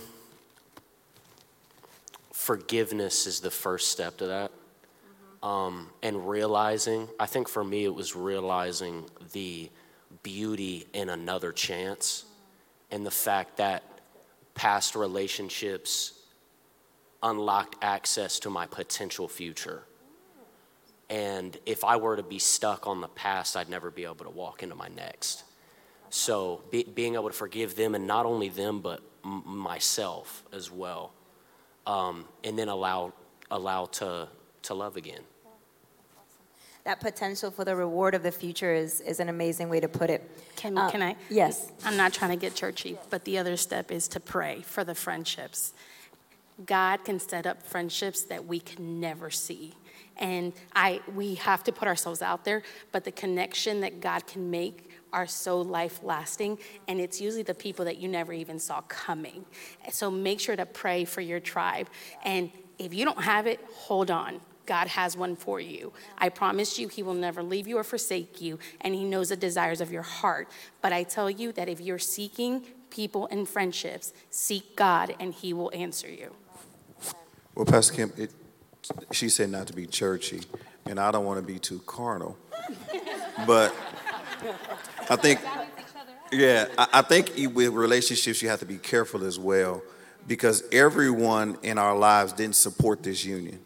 forgiveness is the first step to that. Um, and realizing, I think for me, it was realizing the beauty in another chance and the fact that past relationships unlocked access to my potential future. And if I were to be stuck on the past, I'd never be able to walk into my next. So be, being able to forgive them, and not only them, but m- myself as well, um, and then allow allow to to love again. That potential for the reward of the future is is an amazing way to put it. Can, Uh, can I? Yes. I'm not trying to get churchy, but the other step is to pray for the friendships. God can set up friendships that we can never see. And I, we have to put ourselves out there, but the connection that God can make are so life lasting. And it's usually the people that you never even saw coming. So make sure to pray for your tribe. And if you don't have it, hold on. God has one for you. I promise you, He will never leave you or forsake you, and He knows the desires of your heart. But I tell you that if you're seeking, people and friendships. Seek God, and He will answer you. Well, Pastor Kim, it, she said not to be churchy, and I don't want to be too carnal. But I think, yeah, I, I think with relationships, you have to be careful as well because everyone in our lives didn't support this union.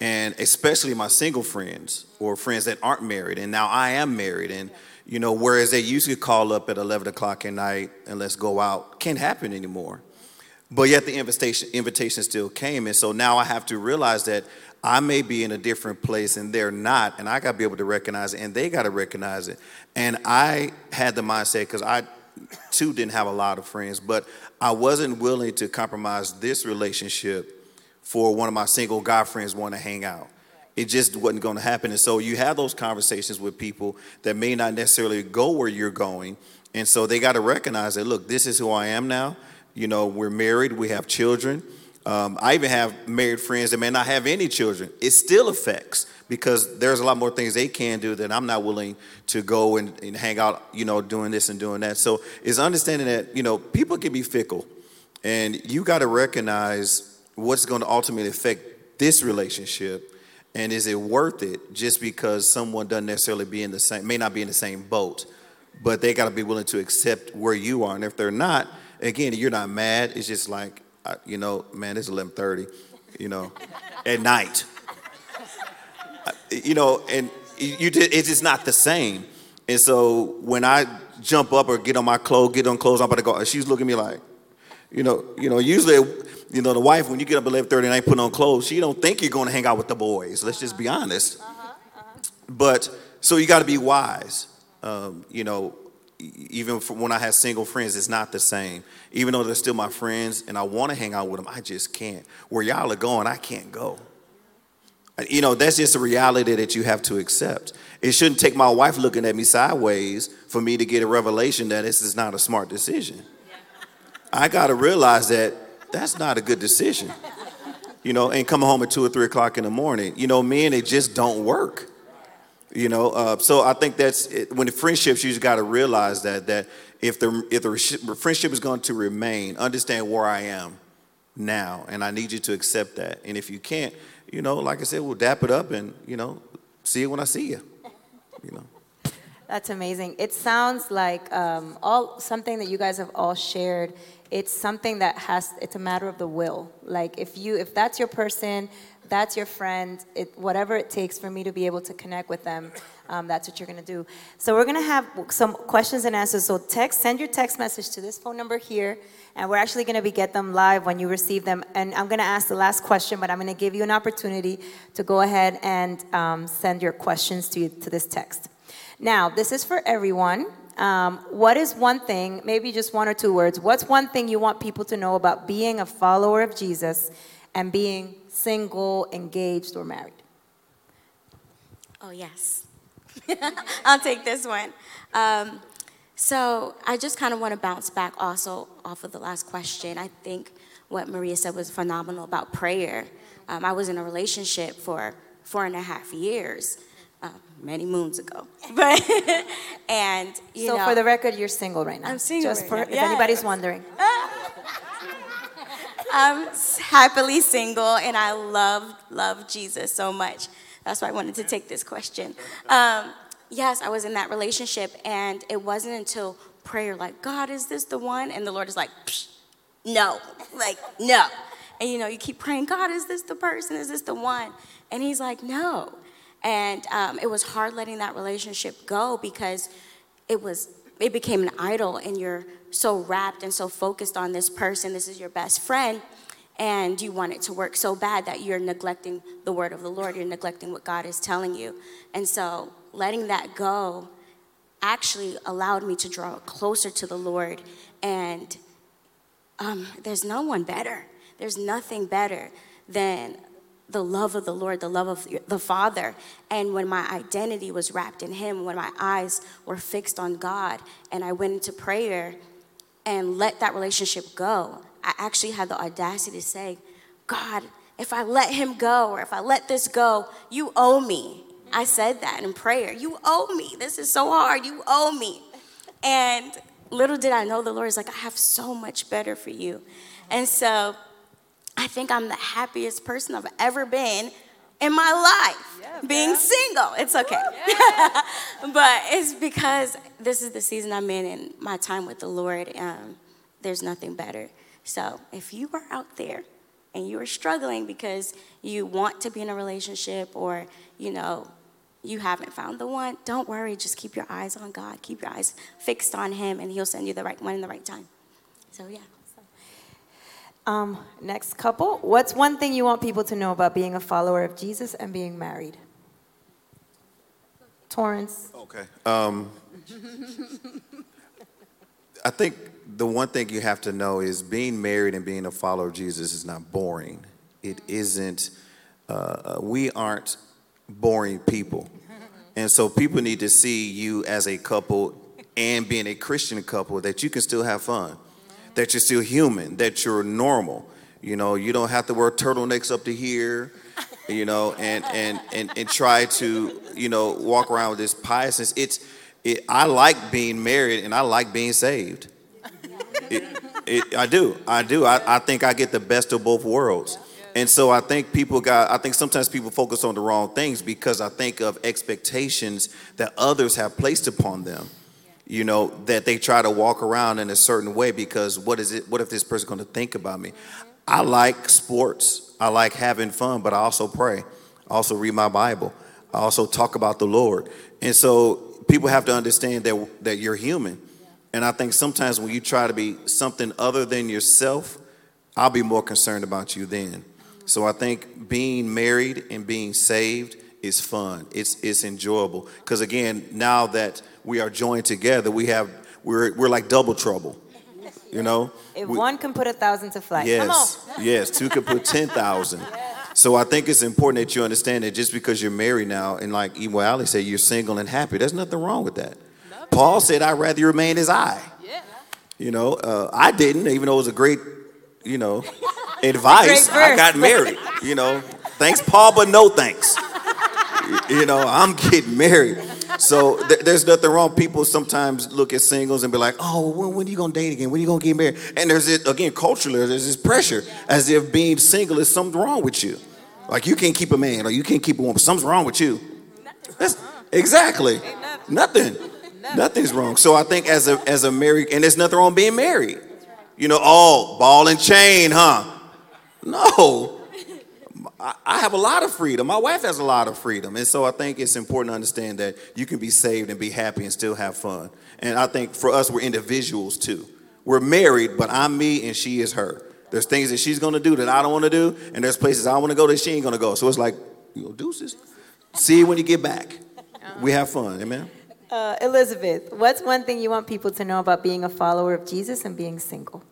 And especially my single friends or friends that aren't married. And now I am married. And, you know, whereas they used to call up at 11 o'clock at night and let's go out, can't happen anymore. But yet the invitation, invitation still came. And so now I have to realize that I may be in a different place and they're not. And I got to be able to recognize it and they got to recognize it. And I had the mindset because I too didn't have a lot of friends, but I wasn't willing to compromise this relationship for one of my single guy friends want to hang out. It just wasn't going to happen. And so you have those conversations with people that may not necessarily go where you're going. And so they got to recognize that, look, this is who I am now. You know, we're married, we have children. Um, I even have married friends that may not have any children. It still affects because there's a lot more things they can do that I'm not willing to go and, and hang out, you know, doing this and doing that. So it's understanding that, you know, people can be fickle and you got to recognize what's going to ultimately affect this relationship and is it worth it just because someone doesn't necessarily be in the same may not be in the same boat but they got to be willing to accept where you are and if they're not again you're not mad it's just like you know man it's 11:30 you know at night. You know and you did it's just not the same and so when i jump up or get on my clothes get on clothes i'm about to go and she's looking at me like you know you know usually you know, the wife, when you get up at 11:30 and ain't putting on clothes, she don't think you're going to hang out with the boys. Let's just be honest. Uh-huh, uh-huh. But so you got to be wise. Um, you know, even when I have single friends, it's not the same. Even though they're still my friends and I want to hang out with them, I just can't. Where y'all are going, I can't go. You know, that's just a reality that you have to accept. It shouldn't take my wife looking at me sideways for me to get a revelation that this is not a smart decision. I got to realize that that's not a good decision. You know, and coming home at two or three o'clock in the morning. You know, men, it just don't work. You know, uh, so I think that's it, when the friendships, you just got to realize that that if the if the friendship is going to remain, understand where I am now, and I need you to accept that. And if you can't, you know, like I said, we'll dap it up and you know, see you when I see you. You know. That's amazing. It sounds like um, all something that you guys have all shared it's something that has it's a matter of the will. Like if you if that's your person that's your friend it, whatever it takes for me to be able to connect with them um, that's what you're going to do. So we're going to have some questions and answers. So text send your text message to this phone number here and we're actually going to be get them live when you receive them. And i'm going to ask the last question but i'm going to give you an opportunity to go ahead and um, send your questions to, to this text. Now this is for everyone um, what is one thing, maybe just one or two words, what's one thing you want people to know about being a follower of Jesus and being single, engaged, or married? Oh, yes. I'll take this one. Um, so I just kind of want to bounce back also off of the last question. I think what Maria said was phenomenal about prayer. Um, I was in a relationship for four and a half years uh, many moons ago. But and you so know, for the record, you're single right now. I'm single. Just right for now. if anybody's wondering. I'm happily single, and I love love Jesus so much. That's why I wanted to take this question. Um, yes, I was in that relationship, and it wasn't until prayer, like, God, is this the one? And the Lord is like, no, like, no. And you know, you keep praying, God, is this the person? Is this the one? And He's like, no. And um, it was hard letting that relationship go because it was it became an idol and you're so wrapped and so focused on this person this is your best friend and you want it to work so bad that you're neglecting the word of the lord you're neglecting what god is telling you. And so letting that go actually allowed me to draw closer to the lord and um, there's no one better. There's nothing better than the love of the Lord, the love of the Father. And when my identity was wrapped in Him, when my eyes were fixed on God, and I went into prayer and let that relationship go, I actually had the audacity to say, God, if I let Him go or if I let this go, you owe me. I said that in prayer. You owe me. This is so hard. You owe me. And little did I know the Lord is like, I have so much better for you. And so I think I'm the happiest person I've ever been in my life being single. It's okay. but it's because this is the season I'm in and my time with the Lord. Um, there's nothing better. So if you are out there and you are struggling because you want to be in a relationship or, you know, you haven't found the one, don't worry. Just keep your eyes on God. Keep your eyes fixed on Him, and He'll send you the right one in the right time. So, yeah. Um, next couple. What's one thing you want people to know about being a follower of Jesus and being married? Torrance. Okay. Um, I think the one thing you have to know is being married and being a follower of Jesus is not boring. It isn't, uh, uh, we aren't boring people. And so people need to see you as a couple and being a Christian couple that you can still have fun, that you're still human, that you're normal. You know, you don't have to wear turtlenecks up to here, you know, and and and, and try to, you know, walk around with this piousness. It's it, I like being married and I like being saved. It, it, I do. I do. I, I think I get the best of both worlds. And so I think people got, I think sometimes people focus on the wrong things because I think of expectations that others have placed upon them. You know, that they try to walk around in a certain way because what is it, what if this person's going to think about me? I like sports. I like having fun, but I also pray. I also read my Bible. I also talk about the Lord. And so people have to understand that, that you're human. And I think sometimes when you try to be something other than yourself, I'll be more concerned about you then. So I think being married and being saved is fun. It's it's enjoyable because again, now that we are joined together, we have we're we're like double trouble. You know, If We- one can put a thousand to flight. Come on. Yes, yes, two can put ten thousand. So I think it's important that you understand that just because you're married now, and like Eva Ali said, you're single and happy. There's nothing wrong with that. Paul said, "I'd rather remain as I." Yeah. You know, uh, I didn't, even though it was a great, you know, advice. Great. I got married. You know, thanks Paul, but no thanks. You know, I'm getting married. So th- there's nothing wrong. People sometimes look at singles and be like, "Oh, when, when are you gonna date again? When are you gonna get married?" And there's it, again culturally, there's this pressure as if being single is something wrong with you. Like you can't keep a man or you can't keep a woman. Something's wrong with you. That's, exactly. Nothing. Nothing's wrong. So I think as a as a married, and there's nothing wrong being married. You know, oh, ball and chain, huh? No. I- have a lot of freedom. My wife has a lot of freedom. And so I think it's important to understand that you can be saved and be happy and still have fun. And I think for us, we're individuals too. We're married, but I'm me and she is her. There's things that she's gonna do that I don't wanna do, and there's places I wanna go that she ain't gonna go. So it's like, you know, deuces. See you when you get back. We have fun, amen? Uh, Elizabeth, what's one thing you want people to know about being a follower of Jesus and being single?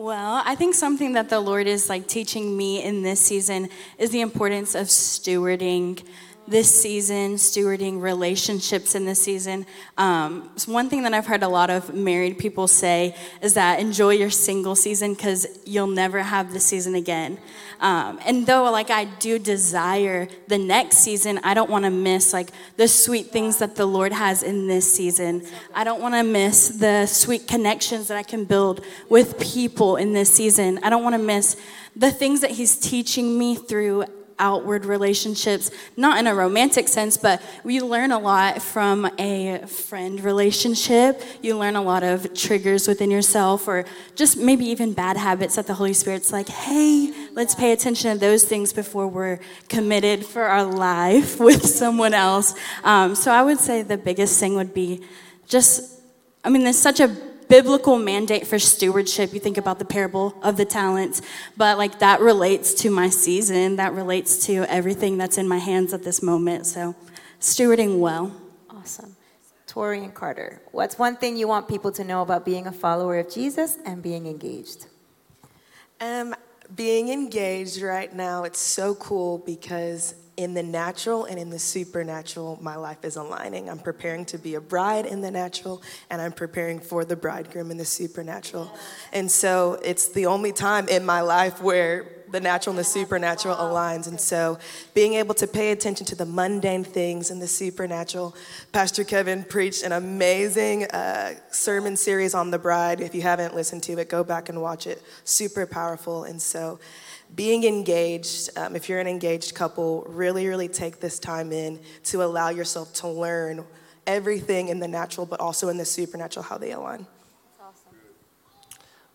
Well, I think something that the Lord is like teaching me in this season is the importance of stewarding this season, stewarding relationships in this season. Um, so one thing that I've heard a lot of married people say is that enjoy your single season because you'll never have this season again. Um, and though like I do desire the next season, I don't want to miss like the sweet things that the Lord has in this season. I don't want to miss the sweet connections that I can build with people in this season. I don't want to miss the things that He's teaching me through outward relationships, not in a romantic sense, but we learn a lot from a friend relationship. You learn a lot of triggers within yourself, or just maybe even bad habits that the Holy Spirit's like, hey, let's pay attention to those things before we're committed for our life with someone else. Um, so I would say the biggest thing would be just, I mean, there's such a biblical mandate for stewardship. You think about the parable of the talents, but like that relates to my season, that relates to everything that's in my hands at this moment. So, stewarding well. Awesome. Tori and Carter, what's one thing you want people to know about being a follower of Jesus and being engaged? Um, being engaged right now, it's so cool because in the natural and in the supernatural, my life is aligning. I'm preparing to be a bride in the natural, and I'm preparing for the bridegroom in the supernatural. And so it's the only time in my life where the natural and the supernatural aligns. And so being able to pay attention to the mundane things and the supernatural. Pastor Kevin preached an amazing uh, sermon series on the bride. If you haven't listened to it, go back and watch it. Super powerful. And so being engaged, um, if you're an engaged couple, really, really take this time in to allow yourself to learn everything in the natural, but also in the supernatural, how they align.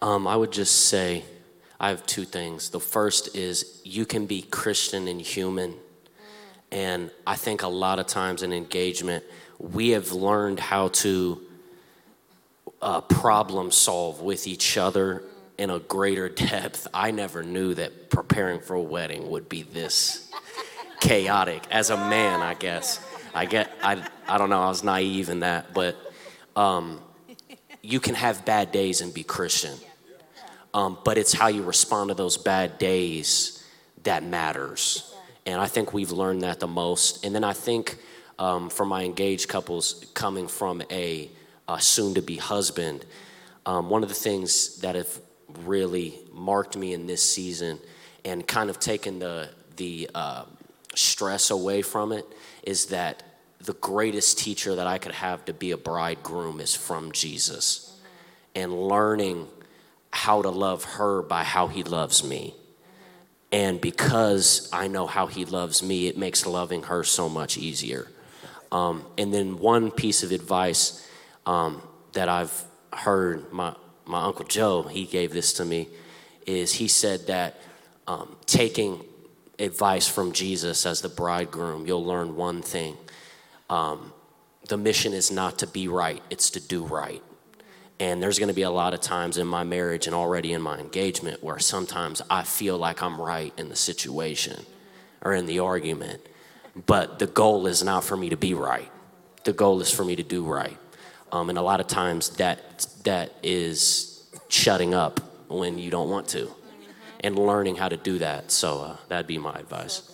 Um, I would just say I have two things. The first is you can be Christian and human. And I think a lot of times in engagement, we have learned how to uh, problem solve with each other in a greater depth. I never knew that preparing for a wedding would be this chaotic as a man, I guess. I get, I, I don't know, I was naive in that, but um, you can have bad days and be Christian. Um, but it's how you respond to those bad days that matters. And I think we've learned that the most. And then I think um, for my engaged couples coming from a, a soon to be husband, um, one of the things that have really marked me in this season and kind of taken the, the uh, stress away from it is that the greatest teacher that I could have to be a bridegroom is from Jesus and learning how to love her by how he loves me. And because I know how he loves me, it makes loving her so much easier. Um, and then one piece of advice um, that I've heard my, my Uncle Joe, he gave this to me, is he said that um, taking advice from Jesus as the bridegroom, you'll learn one thing. Um, the mission is not to be right, it's to do right. And there's gonna be a lot of times in my marriage and already in my engagement where sometimes I feel like I'm right in the situation or in the argument. But the goal is not for me to be right, the goal is for me to do right. Um, and a lot of times that, that is shutting up when you don't want to and learning how to do that. So uh, that'd be my advice.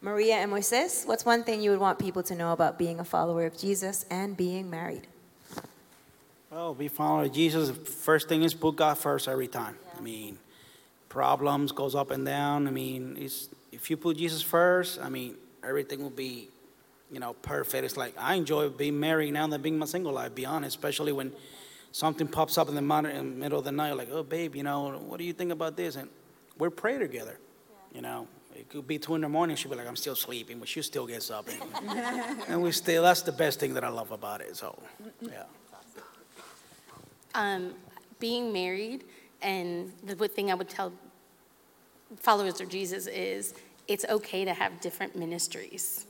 Maria and Moises, what's one thing you would want people to know about being a follower of Jesus and being married? Well, be following Jesus. First thing is put God first every time. I mean, problems goes up and down. I mean, it's, if you put Jesus first, I mean, everything will be, you know, perfect. It's like I enjoy being married now than being my single life. Be honest, especially when something pops up in the, in the middle of the night, like, oh, babe, you know, what do you think about this? And we're pray together. You know, it could be two in the morning. She'll be like, I'm still sleeping, but she still gets up. And, and we still, that's the best thing that I love about it. So, yeah. Um, being married, and the good thing I would tell followers of Jesus is it's okay to have different ministries.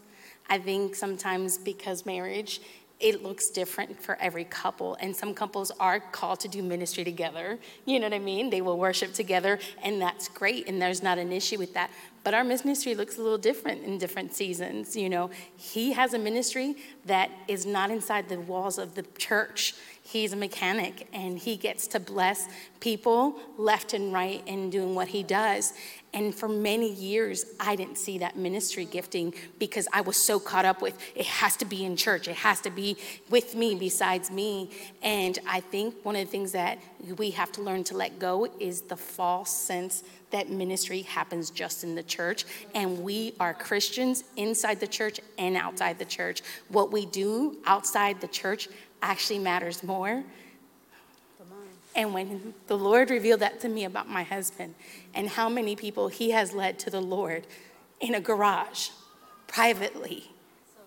I think sometimes because marriage, it looks different for every couple. And some couples are called to do ministry together. You know what I mean? They will worship together, and that's great, and there's not an issue with that. But our ministry looks a little different in different seasons. You know, he has a ministry that is not inside the walls of the church. He's a mechanic and he gets to bless people left and right in doing what he does. And for many years, I didn't see that ministry gifting because I was so caught up with it has to be in church, it has to be with me besides me. And I think one of the things that we have to learn to let go is the false sense that ministry happens just in the church. And we are Christians inside the church and outside the church. What we do outside the church actually matters more. And when the Lord revealed that to me about my husband and how many people he has led to the Lord in a garage, privately,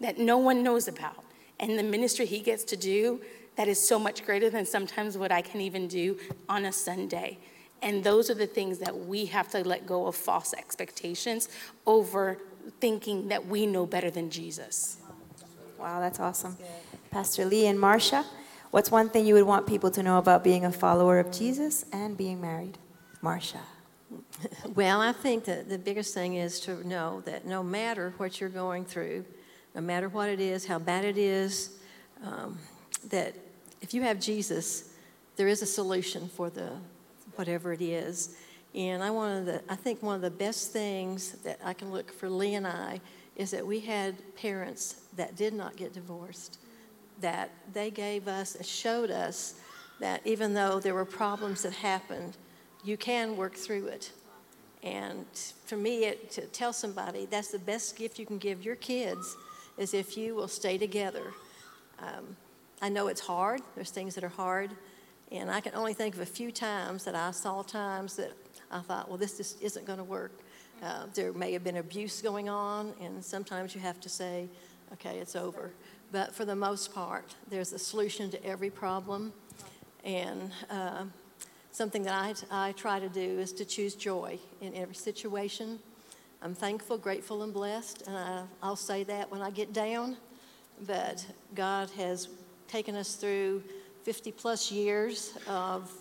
that no one knows about, and the ministry he gets to do that is so much greater than sometimes what I can even do on a Sunday. And those are the things that we have to let go of false expectations over thinking that we know better than Jesus. Wow, that's awesome. Pastor Lee and Marcia, what's one thing you would want people to know about being a follower of Jesus and being married? Marcia. Well, I think that the biggest thing is to know that no matter what you're going through, no matter what it is, how bad it is, um, that if you have Jesus, there is a solution for the whatever it is. And I wanted the, I think one of the best things that I can look for Lee and I is that we had parents that did not get divorced, that they gave us, and showed us that even though there were problems that happened, you can work through it. And for me, it, to tell somebody that's the best gift you can give your kids is if you will stay together. Um, I know it's hard. There's things that are hard. And I can only think of a few times that I saw times that I thought, well, this just isn't going to work. Uh, there may have been abuse going on, and sometimes you have to say, okay, it's over. But for the most part, there's a solution to every problem. And uh, something that I, I try to do is to choose joy in every situation. I'm thankful, grateful, and blessed, and I, I'll say that when I get down. But God has taken us through 50 plus years of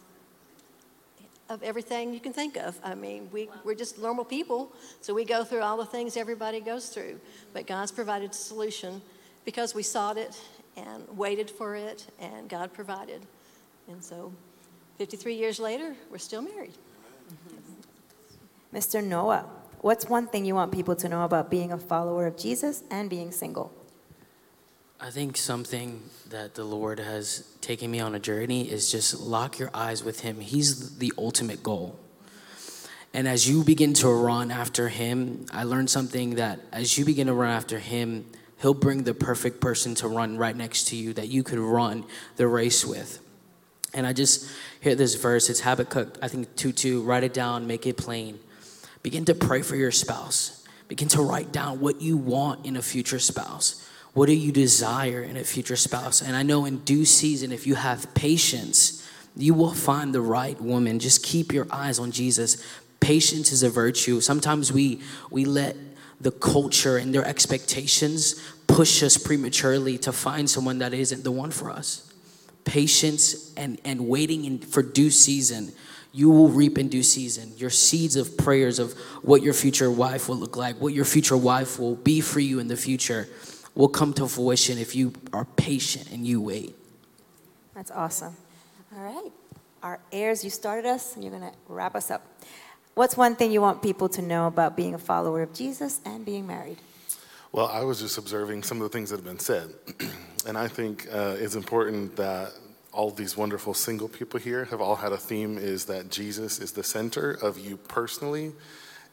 of everything you can think of. I mean, we, we're just normal people, so we go through all the things everybody goes through. But God's provided a solution because we sought it and waited for it, and God provided. And so 53 years later, we're still married. Mr. Noah, what's one thing you want people to know about being a follower of Jesus and being single? I think something that the Lord has taken me on a journey is just lock your eyes with Him. He's the ultimate goal. And as you begin to run after Him, I learned something that as you begin to run after Him, He'll bring the perfect person to run right next to you that you could run the race with. And I just hear this verse. It's Habakkuk, I think 2 2. Write it down, make it plain. Begin to pray for your spouse. Begin to write down what you want in a future spouse. What do you desire in a future spouse? And I know in due season, if you have patience, you will find the right woman. Just keep your eyes on Jesus. Patience is a virtue. Sometimes we we let the culture and their expectations push us prematurely to find someone that isn't the one for us. Patience and, and waiting in, for due season you will reap in due season. Your seeds of prayers of what your future wife will look like, what your future wife will be for you in the future will come to fruition if you are patient and you wait. That's awesome. All right. Our heirs, you started us, and you're going to wrap us up. What's one thing you want people to know about being a follower of Jesus and being married? Well, I was just observing some of the things that have been said. and I think uh, it's important that all these wonderful single people here have all had a theme is that Jesus is the center of you personally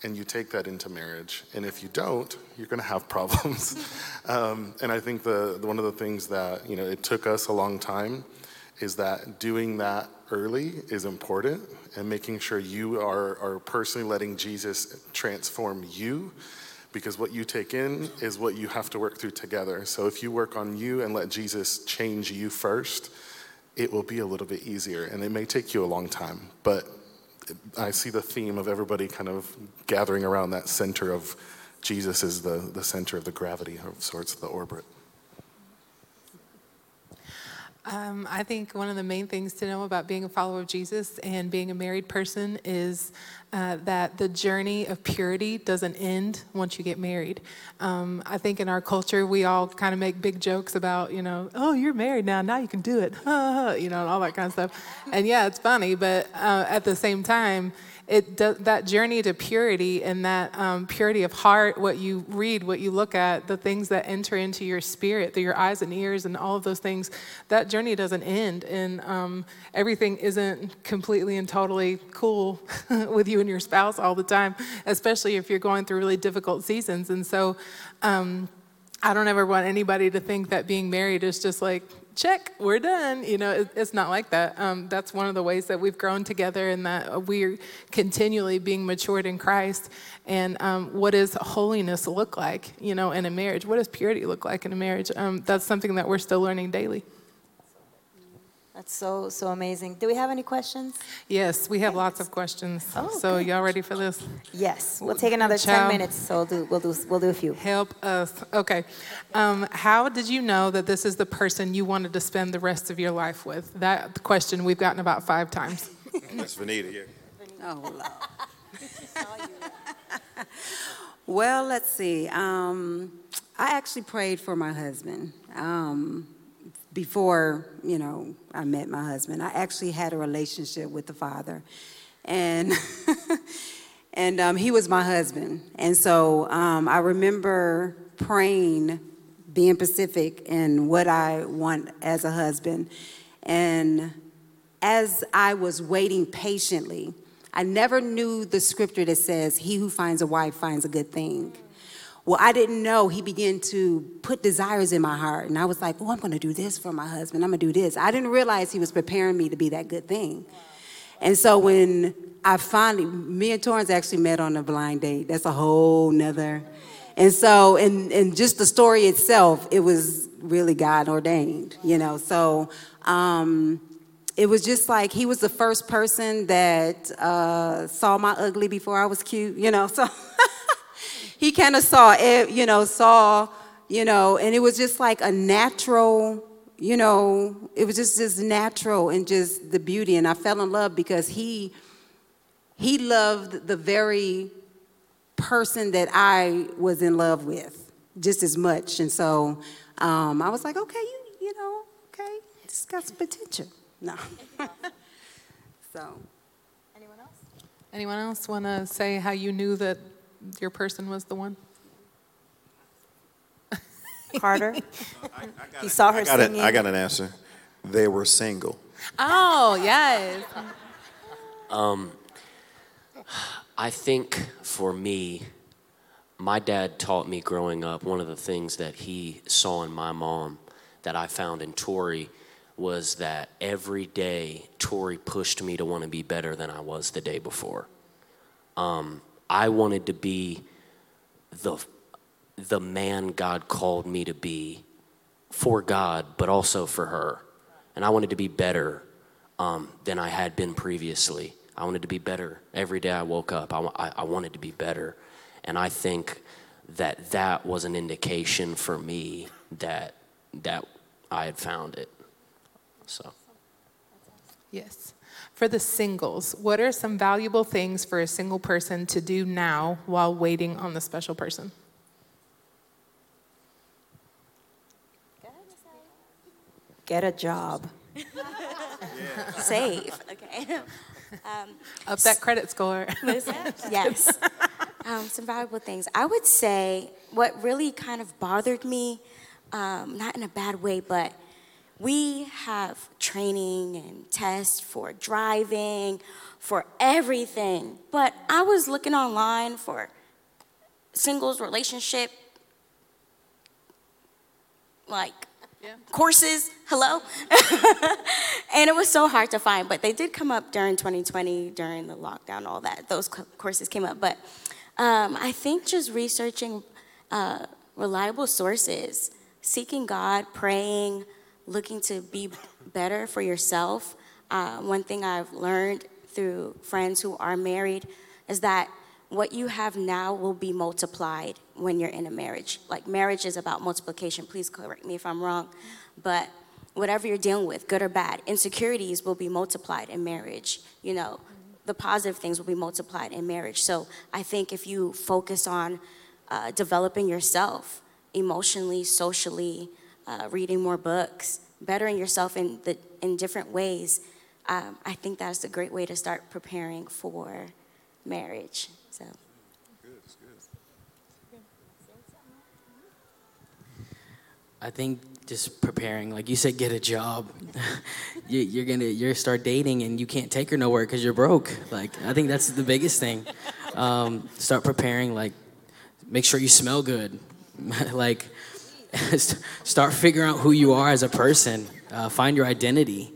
and you take that into marriage. And if you don't, you're going to have problems. um, and I think the, one of the things that you know it took us a long time is that doing that early is important, and making sure you are are personally letting Jesus transform you. Because what you take in is what you have to work through together. So if you work on you and let Jesus change you first, it will be a little bit easier. And it may take you a long time, but I see the theme of everybody kind of gathering around that center of Jesus is the, the center of the gravity of sorts the orbit. Um, I think one of the main things to know about being a follower of Jesus and being a married person is uh, that the journey of purity doesn't end once you get married. Um, I think in our culture, we all kind of make big jokes about, you know, oh, you're married now, now you can do it, you know, and all that kind of stuff. And yeah, it's funny, but uh, at the same time, it that journey to purity and that um, purity of heart, what you read, what you look at, the things that enter into your spirit, through your eyes and ears, and all of those things, that journey doesn't end, and um, everything isn't completely and totally cool with you and your spouse all the time, especially if you're going through really difficult seasons. And so. Um, I don't ever want anybody to think that being married is just like check, we're done. You know, it, it's not like that. Um, that's one of the ways that we've grown together and that we're continually being matured in Christ. And um, what does holiness look like, you know, in a marriage? What does purity look like in a marriage? Um, that's something that we're still learning daily. That's so, so amazing. Do we have any questions? Yes, we have lots of questions. Oh, so y'all ready for this? Yes. We'll take another Ciao. 10 minutes, so we'll do, we'll do, we'll do a few. Help us. Okay. Um, how did you know that this is the person you wanted to spend the rest of your life with? That question we've gotten about five times. That's Vanita, yeah. Oh, Lord. well, let's see. Um, I actually prayed for my husband. Um, before, you know, I met my husband. I actually had a relationship with the father. And and um, he was my husband. And so um, I remember praying, being specific in what I want as a husband. And as I was waiting patiently, I never knew the scripture that says, He who finds a wife finds a good thing. Well, I didn't know he began to put desires in my heart. And I was like, oh, I'm going to do this for my husband. I'm going to do this. I didn't realize he was preparing me to be that good thing. And so when I finally, me and Torrance actually met on a blind date. That's a whole nother. And so, and, and just the story itself, it was really God ordained, you know. So um, it was just like he was the first person that uh, saw my ugly before I was cute, you know. So he kind of saw it, you know, saw, you know, and it was just like a natural, you know, it was just just natural and just the beauty. And I fell in love because he he loved the very person that I was in love with just as much. And so um, I was like, okay, you, you know, okay, this got some potential. No. so. Anyone else? Anyone else want to say how you knew that your person was the one? Carter. he saw her I got, singing. I got an answer. They were single. Oh, yes. Um, I think for me, my dad taught me growing up, one of the things that he saw in my mom that I found in Tori was that every day Tori pushed me to want to be better than I was the day before. Um, I wanted to be the, the man God called me to be for God, but also for her. And I wanted to be better um, than I had been previously. I wanted to be better every day I woke up. I, I, I wanted to be better. And I think that that was an indication for me that, that I had found it. So. Yes. For the singles, what are some valuable things for a single person to do now while waiting on the special person? Get a job. Save. Okay. Um, Up that credit score. Yes. Um, some valuable things. I would say what really kind of bothered me, um, not in a bad way, but we have training and tests for driving, for everything. But I was looking online for singles relationship, like courses. Hello? and it was so hard to find, but they did come up during 2020, during the lockdown, all that. Those courses came up. But um, I think just researching uh, reliable sources, seeking God, praying, looking to be better for yourself. Uh, one thing I've learned through friends who are married is that what you have now will be multiplied when you're in a marriage. Like marriage is about multiplication. Please correct me if I'm wrong. But whatever you're dealing with, good or bad, insecurities will be multiplied in marriage. You know, the positive things will be multiplied in marriage. So I think if you focus on uh, developing yourself emotionally, socially, uh, reading more books, bettering yourself in the in different ways, um, I think that's a great way to start preparing for marriage. So. I think just preparing, like you said, get a job. you, you're gonna you're start dating and you can't take her nowhere because you're broke. Like I think that's the biggest thing. Um, start preparing, like make sure you smell good. like start figuring out who you are as a person. Uh, find your identity.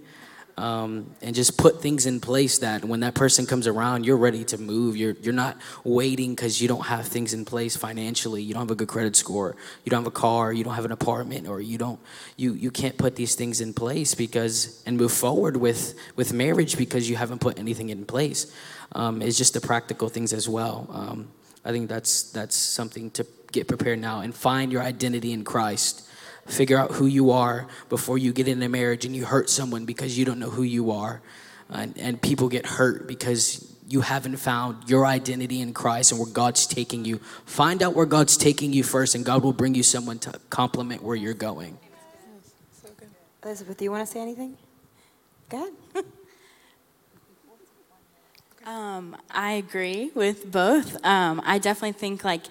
Um, and just put things in place that when that person comes around, you're ready to move. You're you're not waiting because you don't have things in place financially. You don't have a good credit score. You don't have a car. You don't have an apartment, or you don't you you can't put these things in place because and move forward with with marriage because you haven't put anything in place. Um, it's just the practical things as well. Um, I think that's that's something to get prepared now and find your identity in Christ figure out who you are before you get into marriage and you hurt someone because you don't know who you are. And, and people get hurt because you haven't found your identity in Christ and where God's taking you. Find out where God's taking you first, and God will bring you someone to complement where you're going. Elizabeth, do you want to say anything? Go ahead. Um, I agree with both. Um, I definitely think like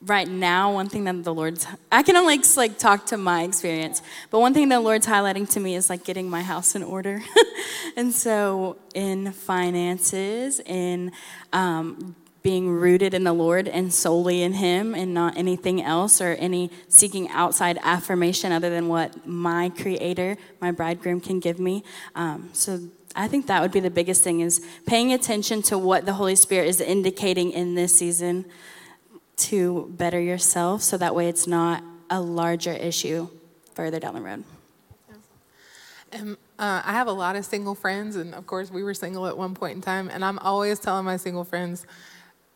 right now, one thing that the Lord's, I can only like talk to my experience, but one thing the Lord's highlighting to me is like getting my house in order. and so in finances, in um, being rooted in the Lord and solely in Him and not anything else or any seeking outside affirmation other than what my Creator, my bridegroom, can give me. Um, so I think that would be the biggest thing is paying attention to what the Holy Spirit is indicating in this season to better yourself so that way it's not a larger issue further down the road. Uh, I have a lot of single friends, and of course, we were single at one point in time. And I'm always telling my single friends,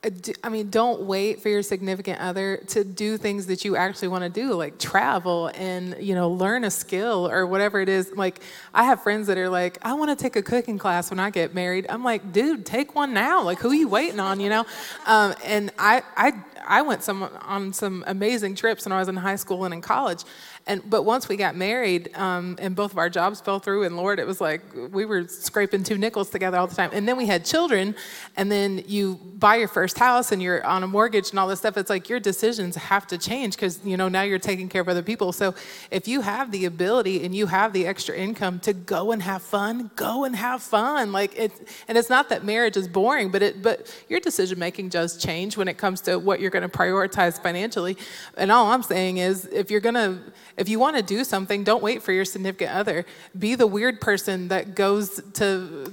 uh, I mean, don't wait for your significant other to do things that you actually want to do, like travel and, you know, learn a skill or whatever it is. Like, I have friends that are like, I want to take a cooking class when I get married. I'm like, dude, take one now. Like, who are you waiting on, you know? Um, and I, I, I went some, on some amazing trips when I was in high school and in college. And but once we got married, um, and both of our jobs fell through, and Lord, it was like we were scraping two nickels together all the time. And then we had children, and then you buy your first house, and you're on a mortgage and all this stuff. It's like your decisions have to change because you know now you're taking care of other people. So if you have the ability and you have the extra income to go and have fun, go and have fun. Like it, and it's not that marriage is boring, but it, but your decision making does change when it comes to what you're going to prioritize financially. And all I'm saying is, if you're going to if you want to do something, don't wait for your significant other. Be the weird person that goes to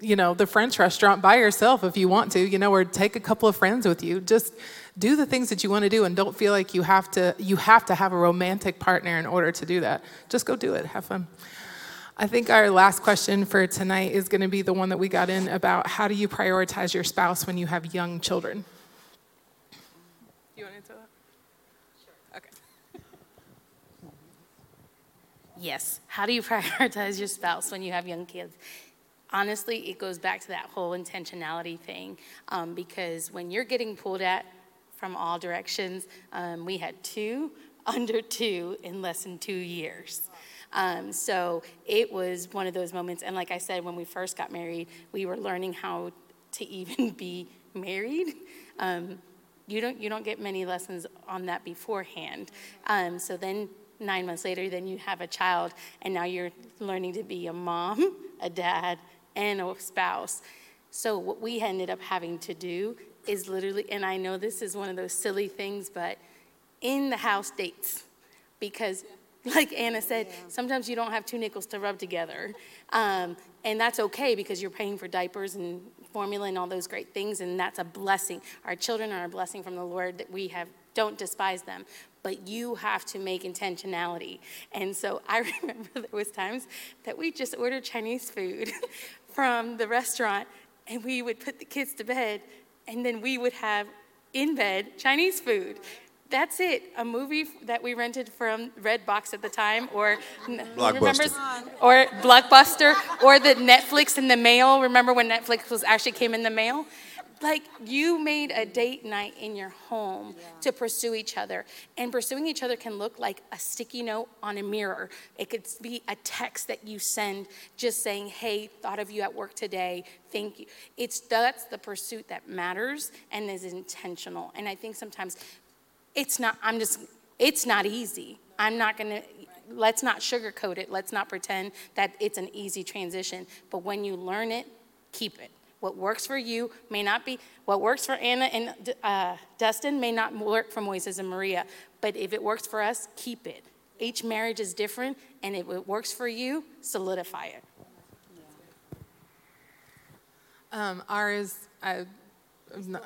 you know the french restaurant by yourself if you want to you know or take a couple of friends with you. Just do the things that you want to do and don't feel like you have to you have to have a romantic partner in order to do that. Just go do it. Have fun. I think our last question for tonight is going to be the one that we got in about how do you prioritize your spouse when you have young children Yes. How do you prioritize your spouse when you have young kids? Honestly, it goes back to that whole intentionality thing um, because when you're getting pulled at from all directions, um, we had two under two in less than two years. Um, so it was one of those moments. And like I said, when we first got married, we were learning how to even be married. Um, you don't you don't get many lessons on that beforehand. Um, so then nine months later, then you have a child, and now you're learning to be a mom, a dad, and a spouse. So, what we ended up having to do is literally, and I know this is one of those silly things, but in the house dates, because like Anna said, yeah. sometimes you don't have two nickels to rub together. Um, and that's okay because you're paying for diapers and formula and all those great things, and that's a blessing. Our children are a blessing from the Lord that we have don't despise them but you have to make intentionality. And so I remember there was times that we just ordered Chinese food from the restaurant and we would put the kids to bed and then we would have in bed Chinese food. That's it. A movie that we rented from Redbox at the time, or Blockbuster, or Blockbuster, or the Netflix in the mail. Remember when Netflix was actually came in the mail? Like you made a date night in your home yeah. to pursue each other. And pursuing each other can look like a sticky note on a mirror. It could be a text that you send just saying, hey, thought of you at work today. Thank you. It's that's the pursuit that matters and is intentional. And I think sometimes it's not, I'm just, it's not easy. I'm not gonna let's not sugarcoat it. Let's not pretend that it's an easy transition. But when you learn it, keep it. What works for you may not be, what works for Anna and uh, Dustin may not work for Moises and Maria. But if it works for us, keep it. Each marriage is different, and if it works for you, solidify it. Um, ours, I, not,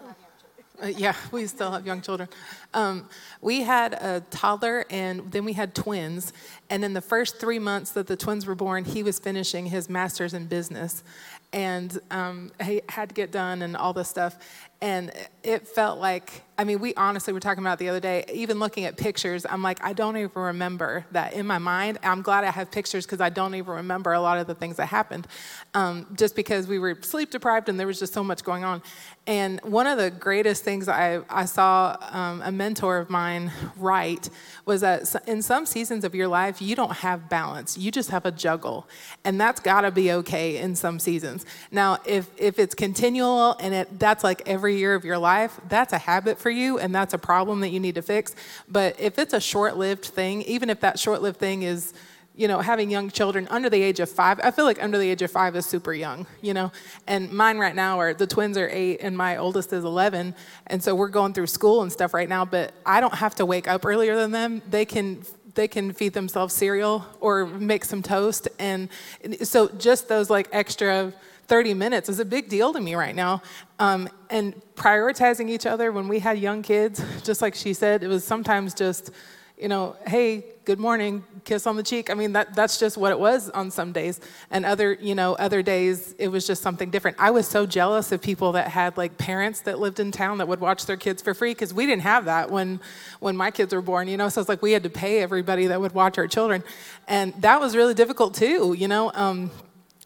uh, yeah, we still have young children. Um, we had a toddler and then we had twins. And in the first three months that the twins were born, he was finishing his master's in business and um, he had to get done and all this stuff. And it felt like, I mean, we honestly were talking about the other day, even looking at pictures, I'm like, I don't even remember that in my mind. I'm glad I have pictures because I don't even remember a lot of the things that happened um, just because we were sleep deprived and there was just so much going on. And one of the greatest things I, I saw um, a mentor of mine write was that in some seasons of your life, you don't have balance. You just have a juggle. And that's got to be okay in some seasons. Now, if, if it's continual and it, that's like every every year of your life, that's a habit for you and that's a problem that you need to fix. But if it's a short lived thing, even if that short lived thing is, you know, having young children under the age of five, I feel like under the age of five is super young, you know. And mine right now are the twins are eight and my oldest is 11. And so we're going through school and stuff right now, but I don't have to wake up earlier than them. They can they can feed themselves cereal or make some toast and so just those like extra 30 minutes is a big deal to me right now. Um, and prioritizing each other when we had young kids, just like she said, it was sometimes just, you know, hey, good morning, kiss on the cheek. I mean, that, that's just what it was on some days. And other, you know, other days it was just something different. I was so jealous of people that had like parents that lived in town that would watch their kids for free because we didn't have that when, when my kids were born, you know. So it's like we had to pay everybody that would watch our children. And that was really difficult too, you know. Um,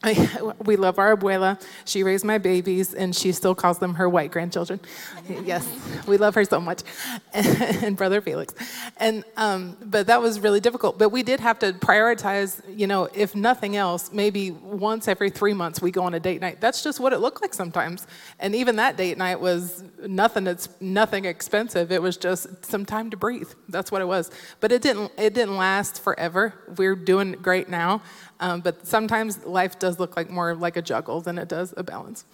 we love our abuela. She raised my babies, and she still calls them her white grandchildren. yes, we love her so much, and brother Felix. And um, but that was really difficult. But we did have to prioritize. You know, if nothing else, maybe once every three months we go on a date night. That's just what it looked like sometimes. And even that date night was nothing. It's nothing expensive. It was just some time to breathe. That's what it was. But it didn't. It didn't last forever. We're doing great now. Um, but sometimes life does look like more like a juggle than it does a balance.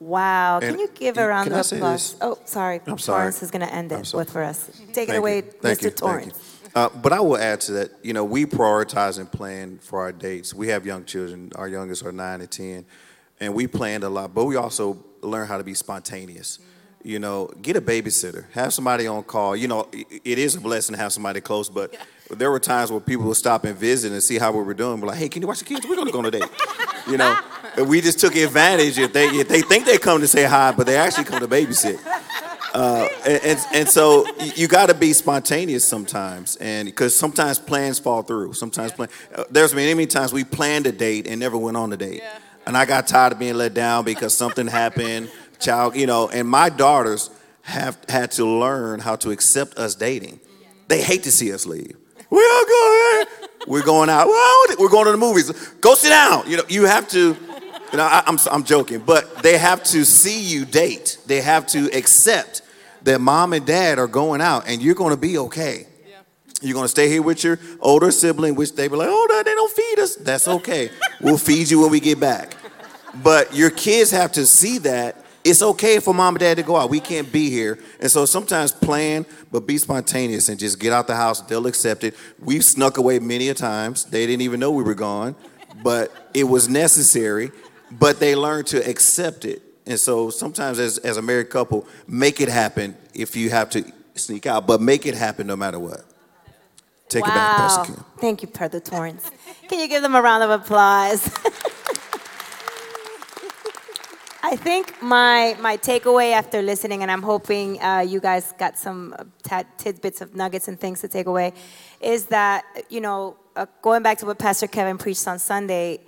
Wow. Can you give a can round of applause? Oh, sorry. I'm sorry. Torrance is going to end it sorry. with for us. Take it away, you. Thank Mr. you. Thank Torrance. you. Uh, but I will add to that, you know, we prioritize and plan for our dates. We have young children. Our youngest are nine and 10. And we planned a lot, but we also learn how to be spontaneous. You know, get a babysitter, have somebody on call. You know, it is a blessing to have somebody close, but there were times where people would stop and visit and see how we were doing. We're like, hey, can you watch the kids? We're going to go on a date. You know, and we just took advantage if they if they think they come to say hi, but they actually come to babysit. Uh, and, and, and so you, you got to be spontaneous sometimes, and because sometimes plans fall through. Sometimes plan, uh, there's been many times we planned a date and never went on the date, and I got tired of being let down because something happened. Child, you know, and my daughters have had to learn how to accept us dating. They hate to see us leave. We are going. We're going out. We're going to the movies. Go sit down. You know, you have to. You know, I, I'm I'm joking, but they have to see you date. They have to accept that mom and dad are going out, and you're going to be okay. You're going to stay here with your older sibling, which they be like, oh, no, they don't feed us. That's okay. we'll feed you when we get back. But your kids have to see that it's okay for mom and dad to go out. We can't be here. And so sometimes plan, but be spontaneous and just get out the house. They'll accept it. We've snuck away many a times. They didn't even know we were gone, but it was necessary. But they learned to accept it. And so sometimes as, as a married couple, make it happen if you have to sneak out, but make it happen no matter what. Take wow. it back, Pastor Kim. Thank you, Brother Torrance. Can you give them a round of applause? I think my my takeaway after listening, and I'm hoping uh, you guys got some uh, tidbits of nuggets and things to take away, is that you know uh, going back to what Pastor Kevin preached on Sunday,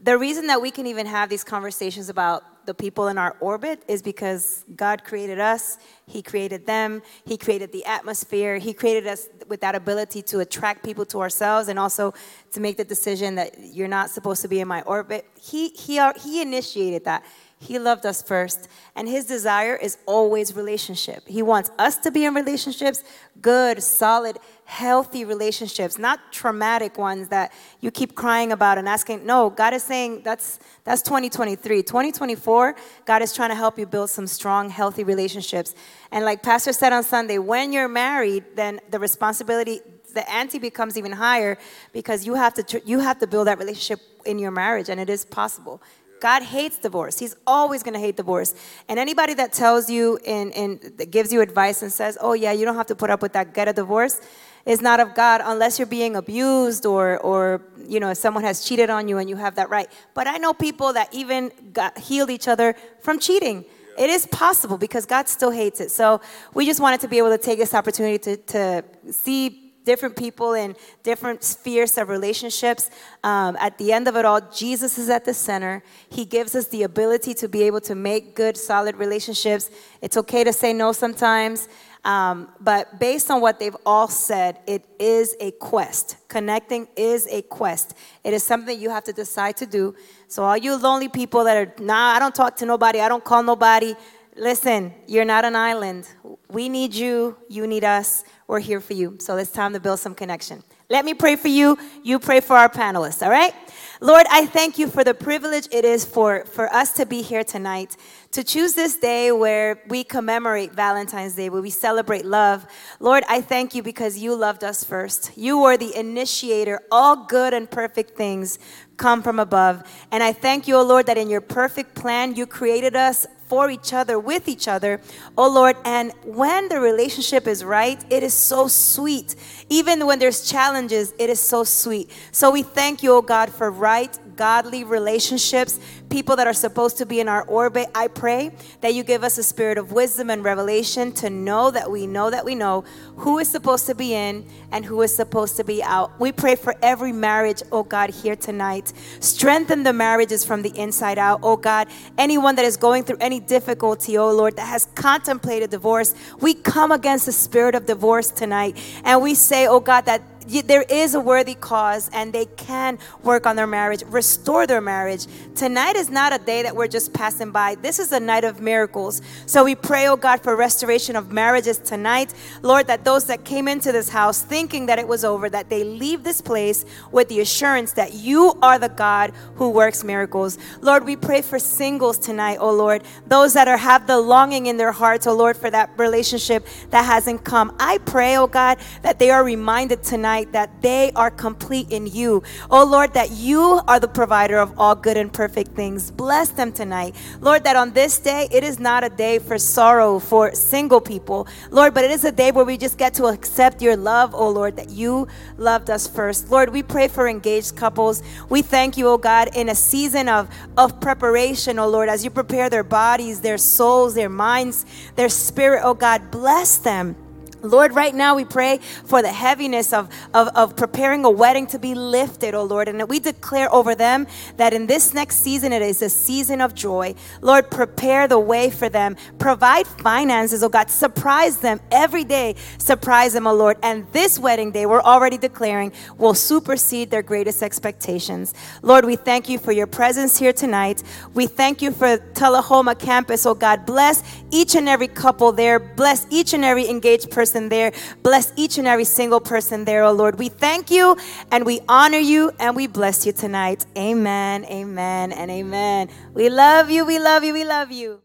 the reason that we can even have these conversations about the people in our orbit is because God created us, He created them, He created the atmosphere, He created us with that ability to attract people to ourselves and also to make the decision that you're not supposed to be in my orbit. He, he, he initiated that. He loved us first, and his desire is always relationship. He wants us to be in relationships, good, solid, healthy relationships, not traumatic ones that you keep crying about and asking. No, God is saying that's that's 2023. 2024, God is trying to help you build some strong, healthy relationships. And like Pastor said on Sunday, when you're married, then the responsibility the ante becomes even higher because you have to you have to build that relationship in your marriage and it is possible God hates divorce. He's always going to hate divorce. And anybody that tells you and, and gives you advice and says, oh, yeah, you don't have to put up with that, get a divorce, is not of God unless you're being abused or, or you know, someone has cheated on you and you have that right. But I know people that even got, healed each other from cheating. It is possible because God still hates it. So we just wanted to be able to take this opportunity to, to see different people in different spheres of relationships. Um, at the end of it all, Jesus is at the center. He gives us the ability to be able to make good, solid relationships. It's okay to say no sometimes. Um, but based on what they've all said, it is a quest. Connecting is a quest. It is something you have to decide to do. So, all you lonely people that are, nah, I don't talk to nobody, I don't call nobody, listen, you're not an island. We need you, you need us. We're here for you. So it's time to build some connection. Let me pray for you. You pray for our panelists, all right? Lord, I thank you for the privilege it is for, for us to be here tonight, to choose this day where we commemorate Valentine's Day, where we celebrate love. Lord, I thank you because you loved us first. You were the initiator. All good and perfect things come from above. And I thank you, O Lord, that in your perfect plan, you created us for each other, with each other, oh Lord. And when the relationship is right, it is so sweet. Even when there's challenges, it is so sweet. So we thank you, oh God, for right godly relationships, people that are supposed to be in our orbit. I pray that you give us a spirit of wisdom and revelation to know that we know that we know who is supposed to be in and who is supposed to be out. We pray for every marriage, oh God, here tonight. Strengthen the marriages from the inside out, oh God. Anyone that is going through any difficulty, oh Lord, that has contemplated divorce, we come against the spirit of divorce tonight and we say, oh God, that there is a worthy cause and they can work on their marriage, restore their marriage. Tonight is not a day that we're just passing by. This is a night of miracles. So we pray, oh God, for restoration of marriages tonight. Lord, that those that came into this house thinking that it was over, that they leave this place with the assurance that you are the God who works miracles. Lord, we pray for singles tonight, oh Lord, those that are have the longing in their hearts, oh Lord, for that relationship that hasn't come. I pray, oh God, that they are reminded tonight tonight that they are complete in you. Oh Lord, that you are the provider of all good and perfect things. Bless them tonight. Lord, that on this day, it is not a day for sorrow for single people, Lord, but it is a day where we just get to accept your love, oh Lord, that you loved us first. Lord, we pray for engaged couples. We thank you, oh God, in a season of, of preparation, oh Lord, as you prepare their bodies, their souls, their minds, their spirit, oh God, bless them. Lord, right now we pray for the heaviness of, of, of, preparing a wedding to be lifted, oh Lord. And we declare over them that in this next season it is a season of joy. Lord, prepare the way for them. Provide finances, oh God. Surprise them every day. Surprise them, oh Lord. And this wedding day, we're already declaring, will supersede their greatest expectations. Lord, we thank you for your presence here tonight. We thank you for Tullahoma campus, oh God. Bless each and every couple there. Bless each and every engaged person there. Bless each and every single person there, oh Lord. We thank you and we honor you and we bless you tonight. Amen, amen, and amen. We love you, we love you, we love you.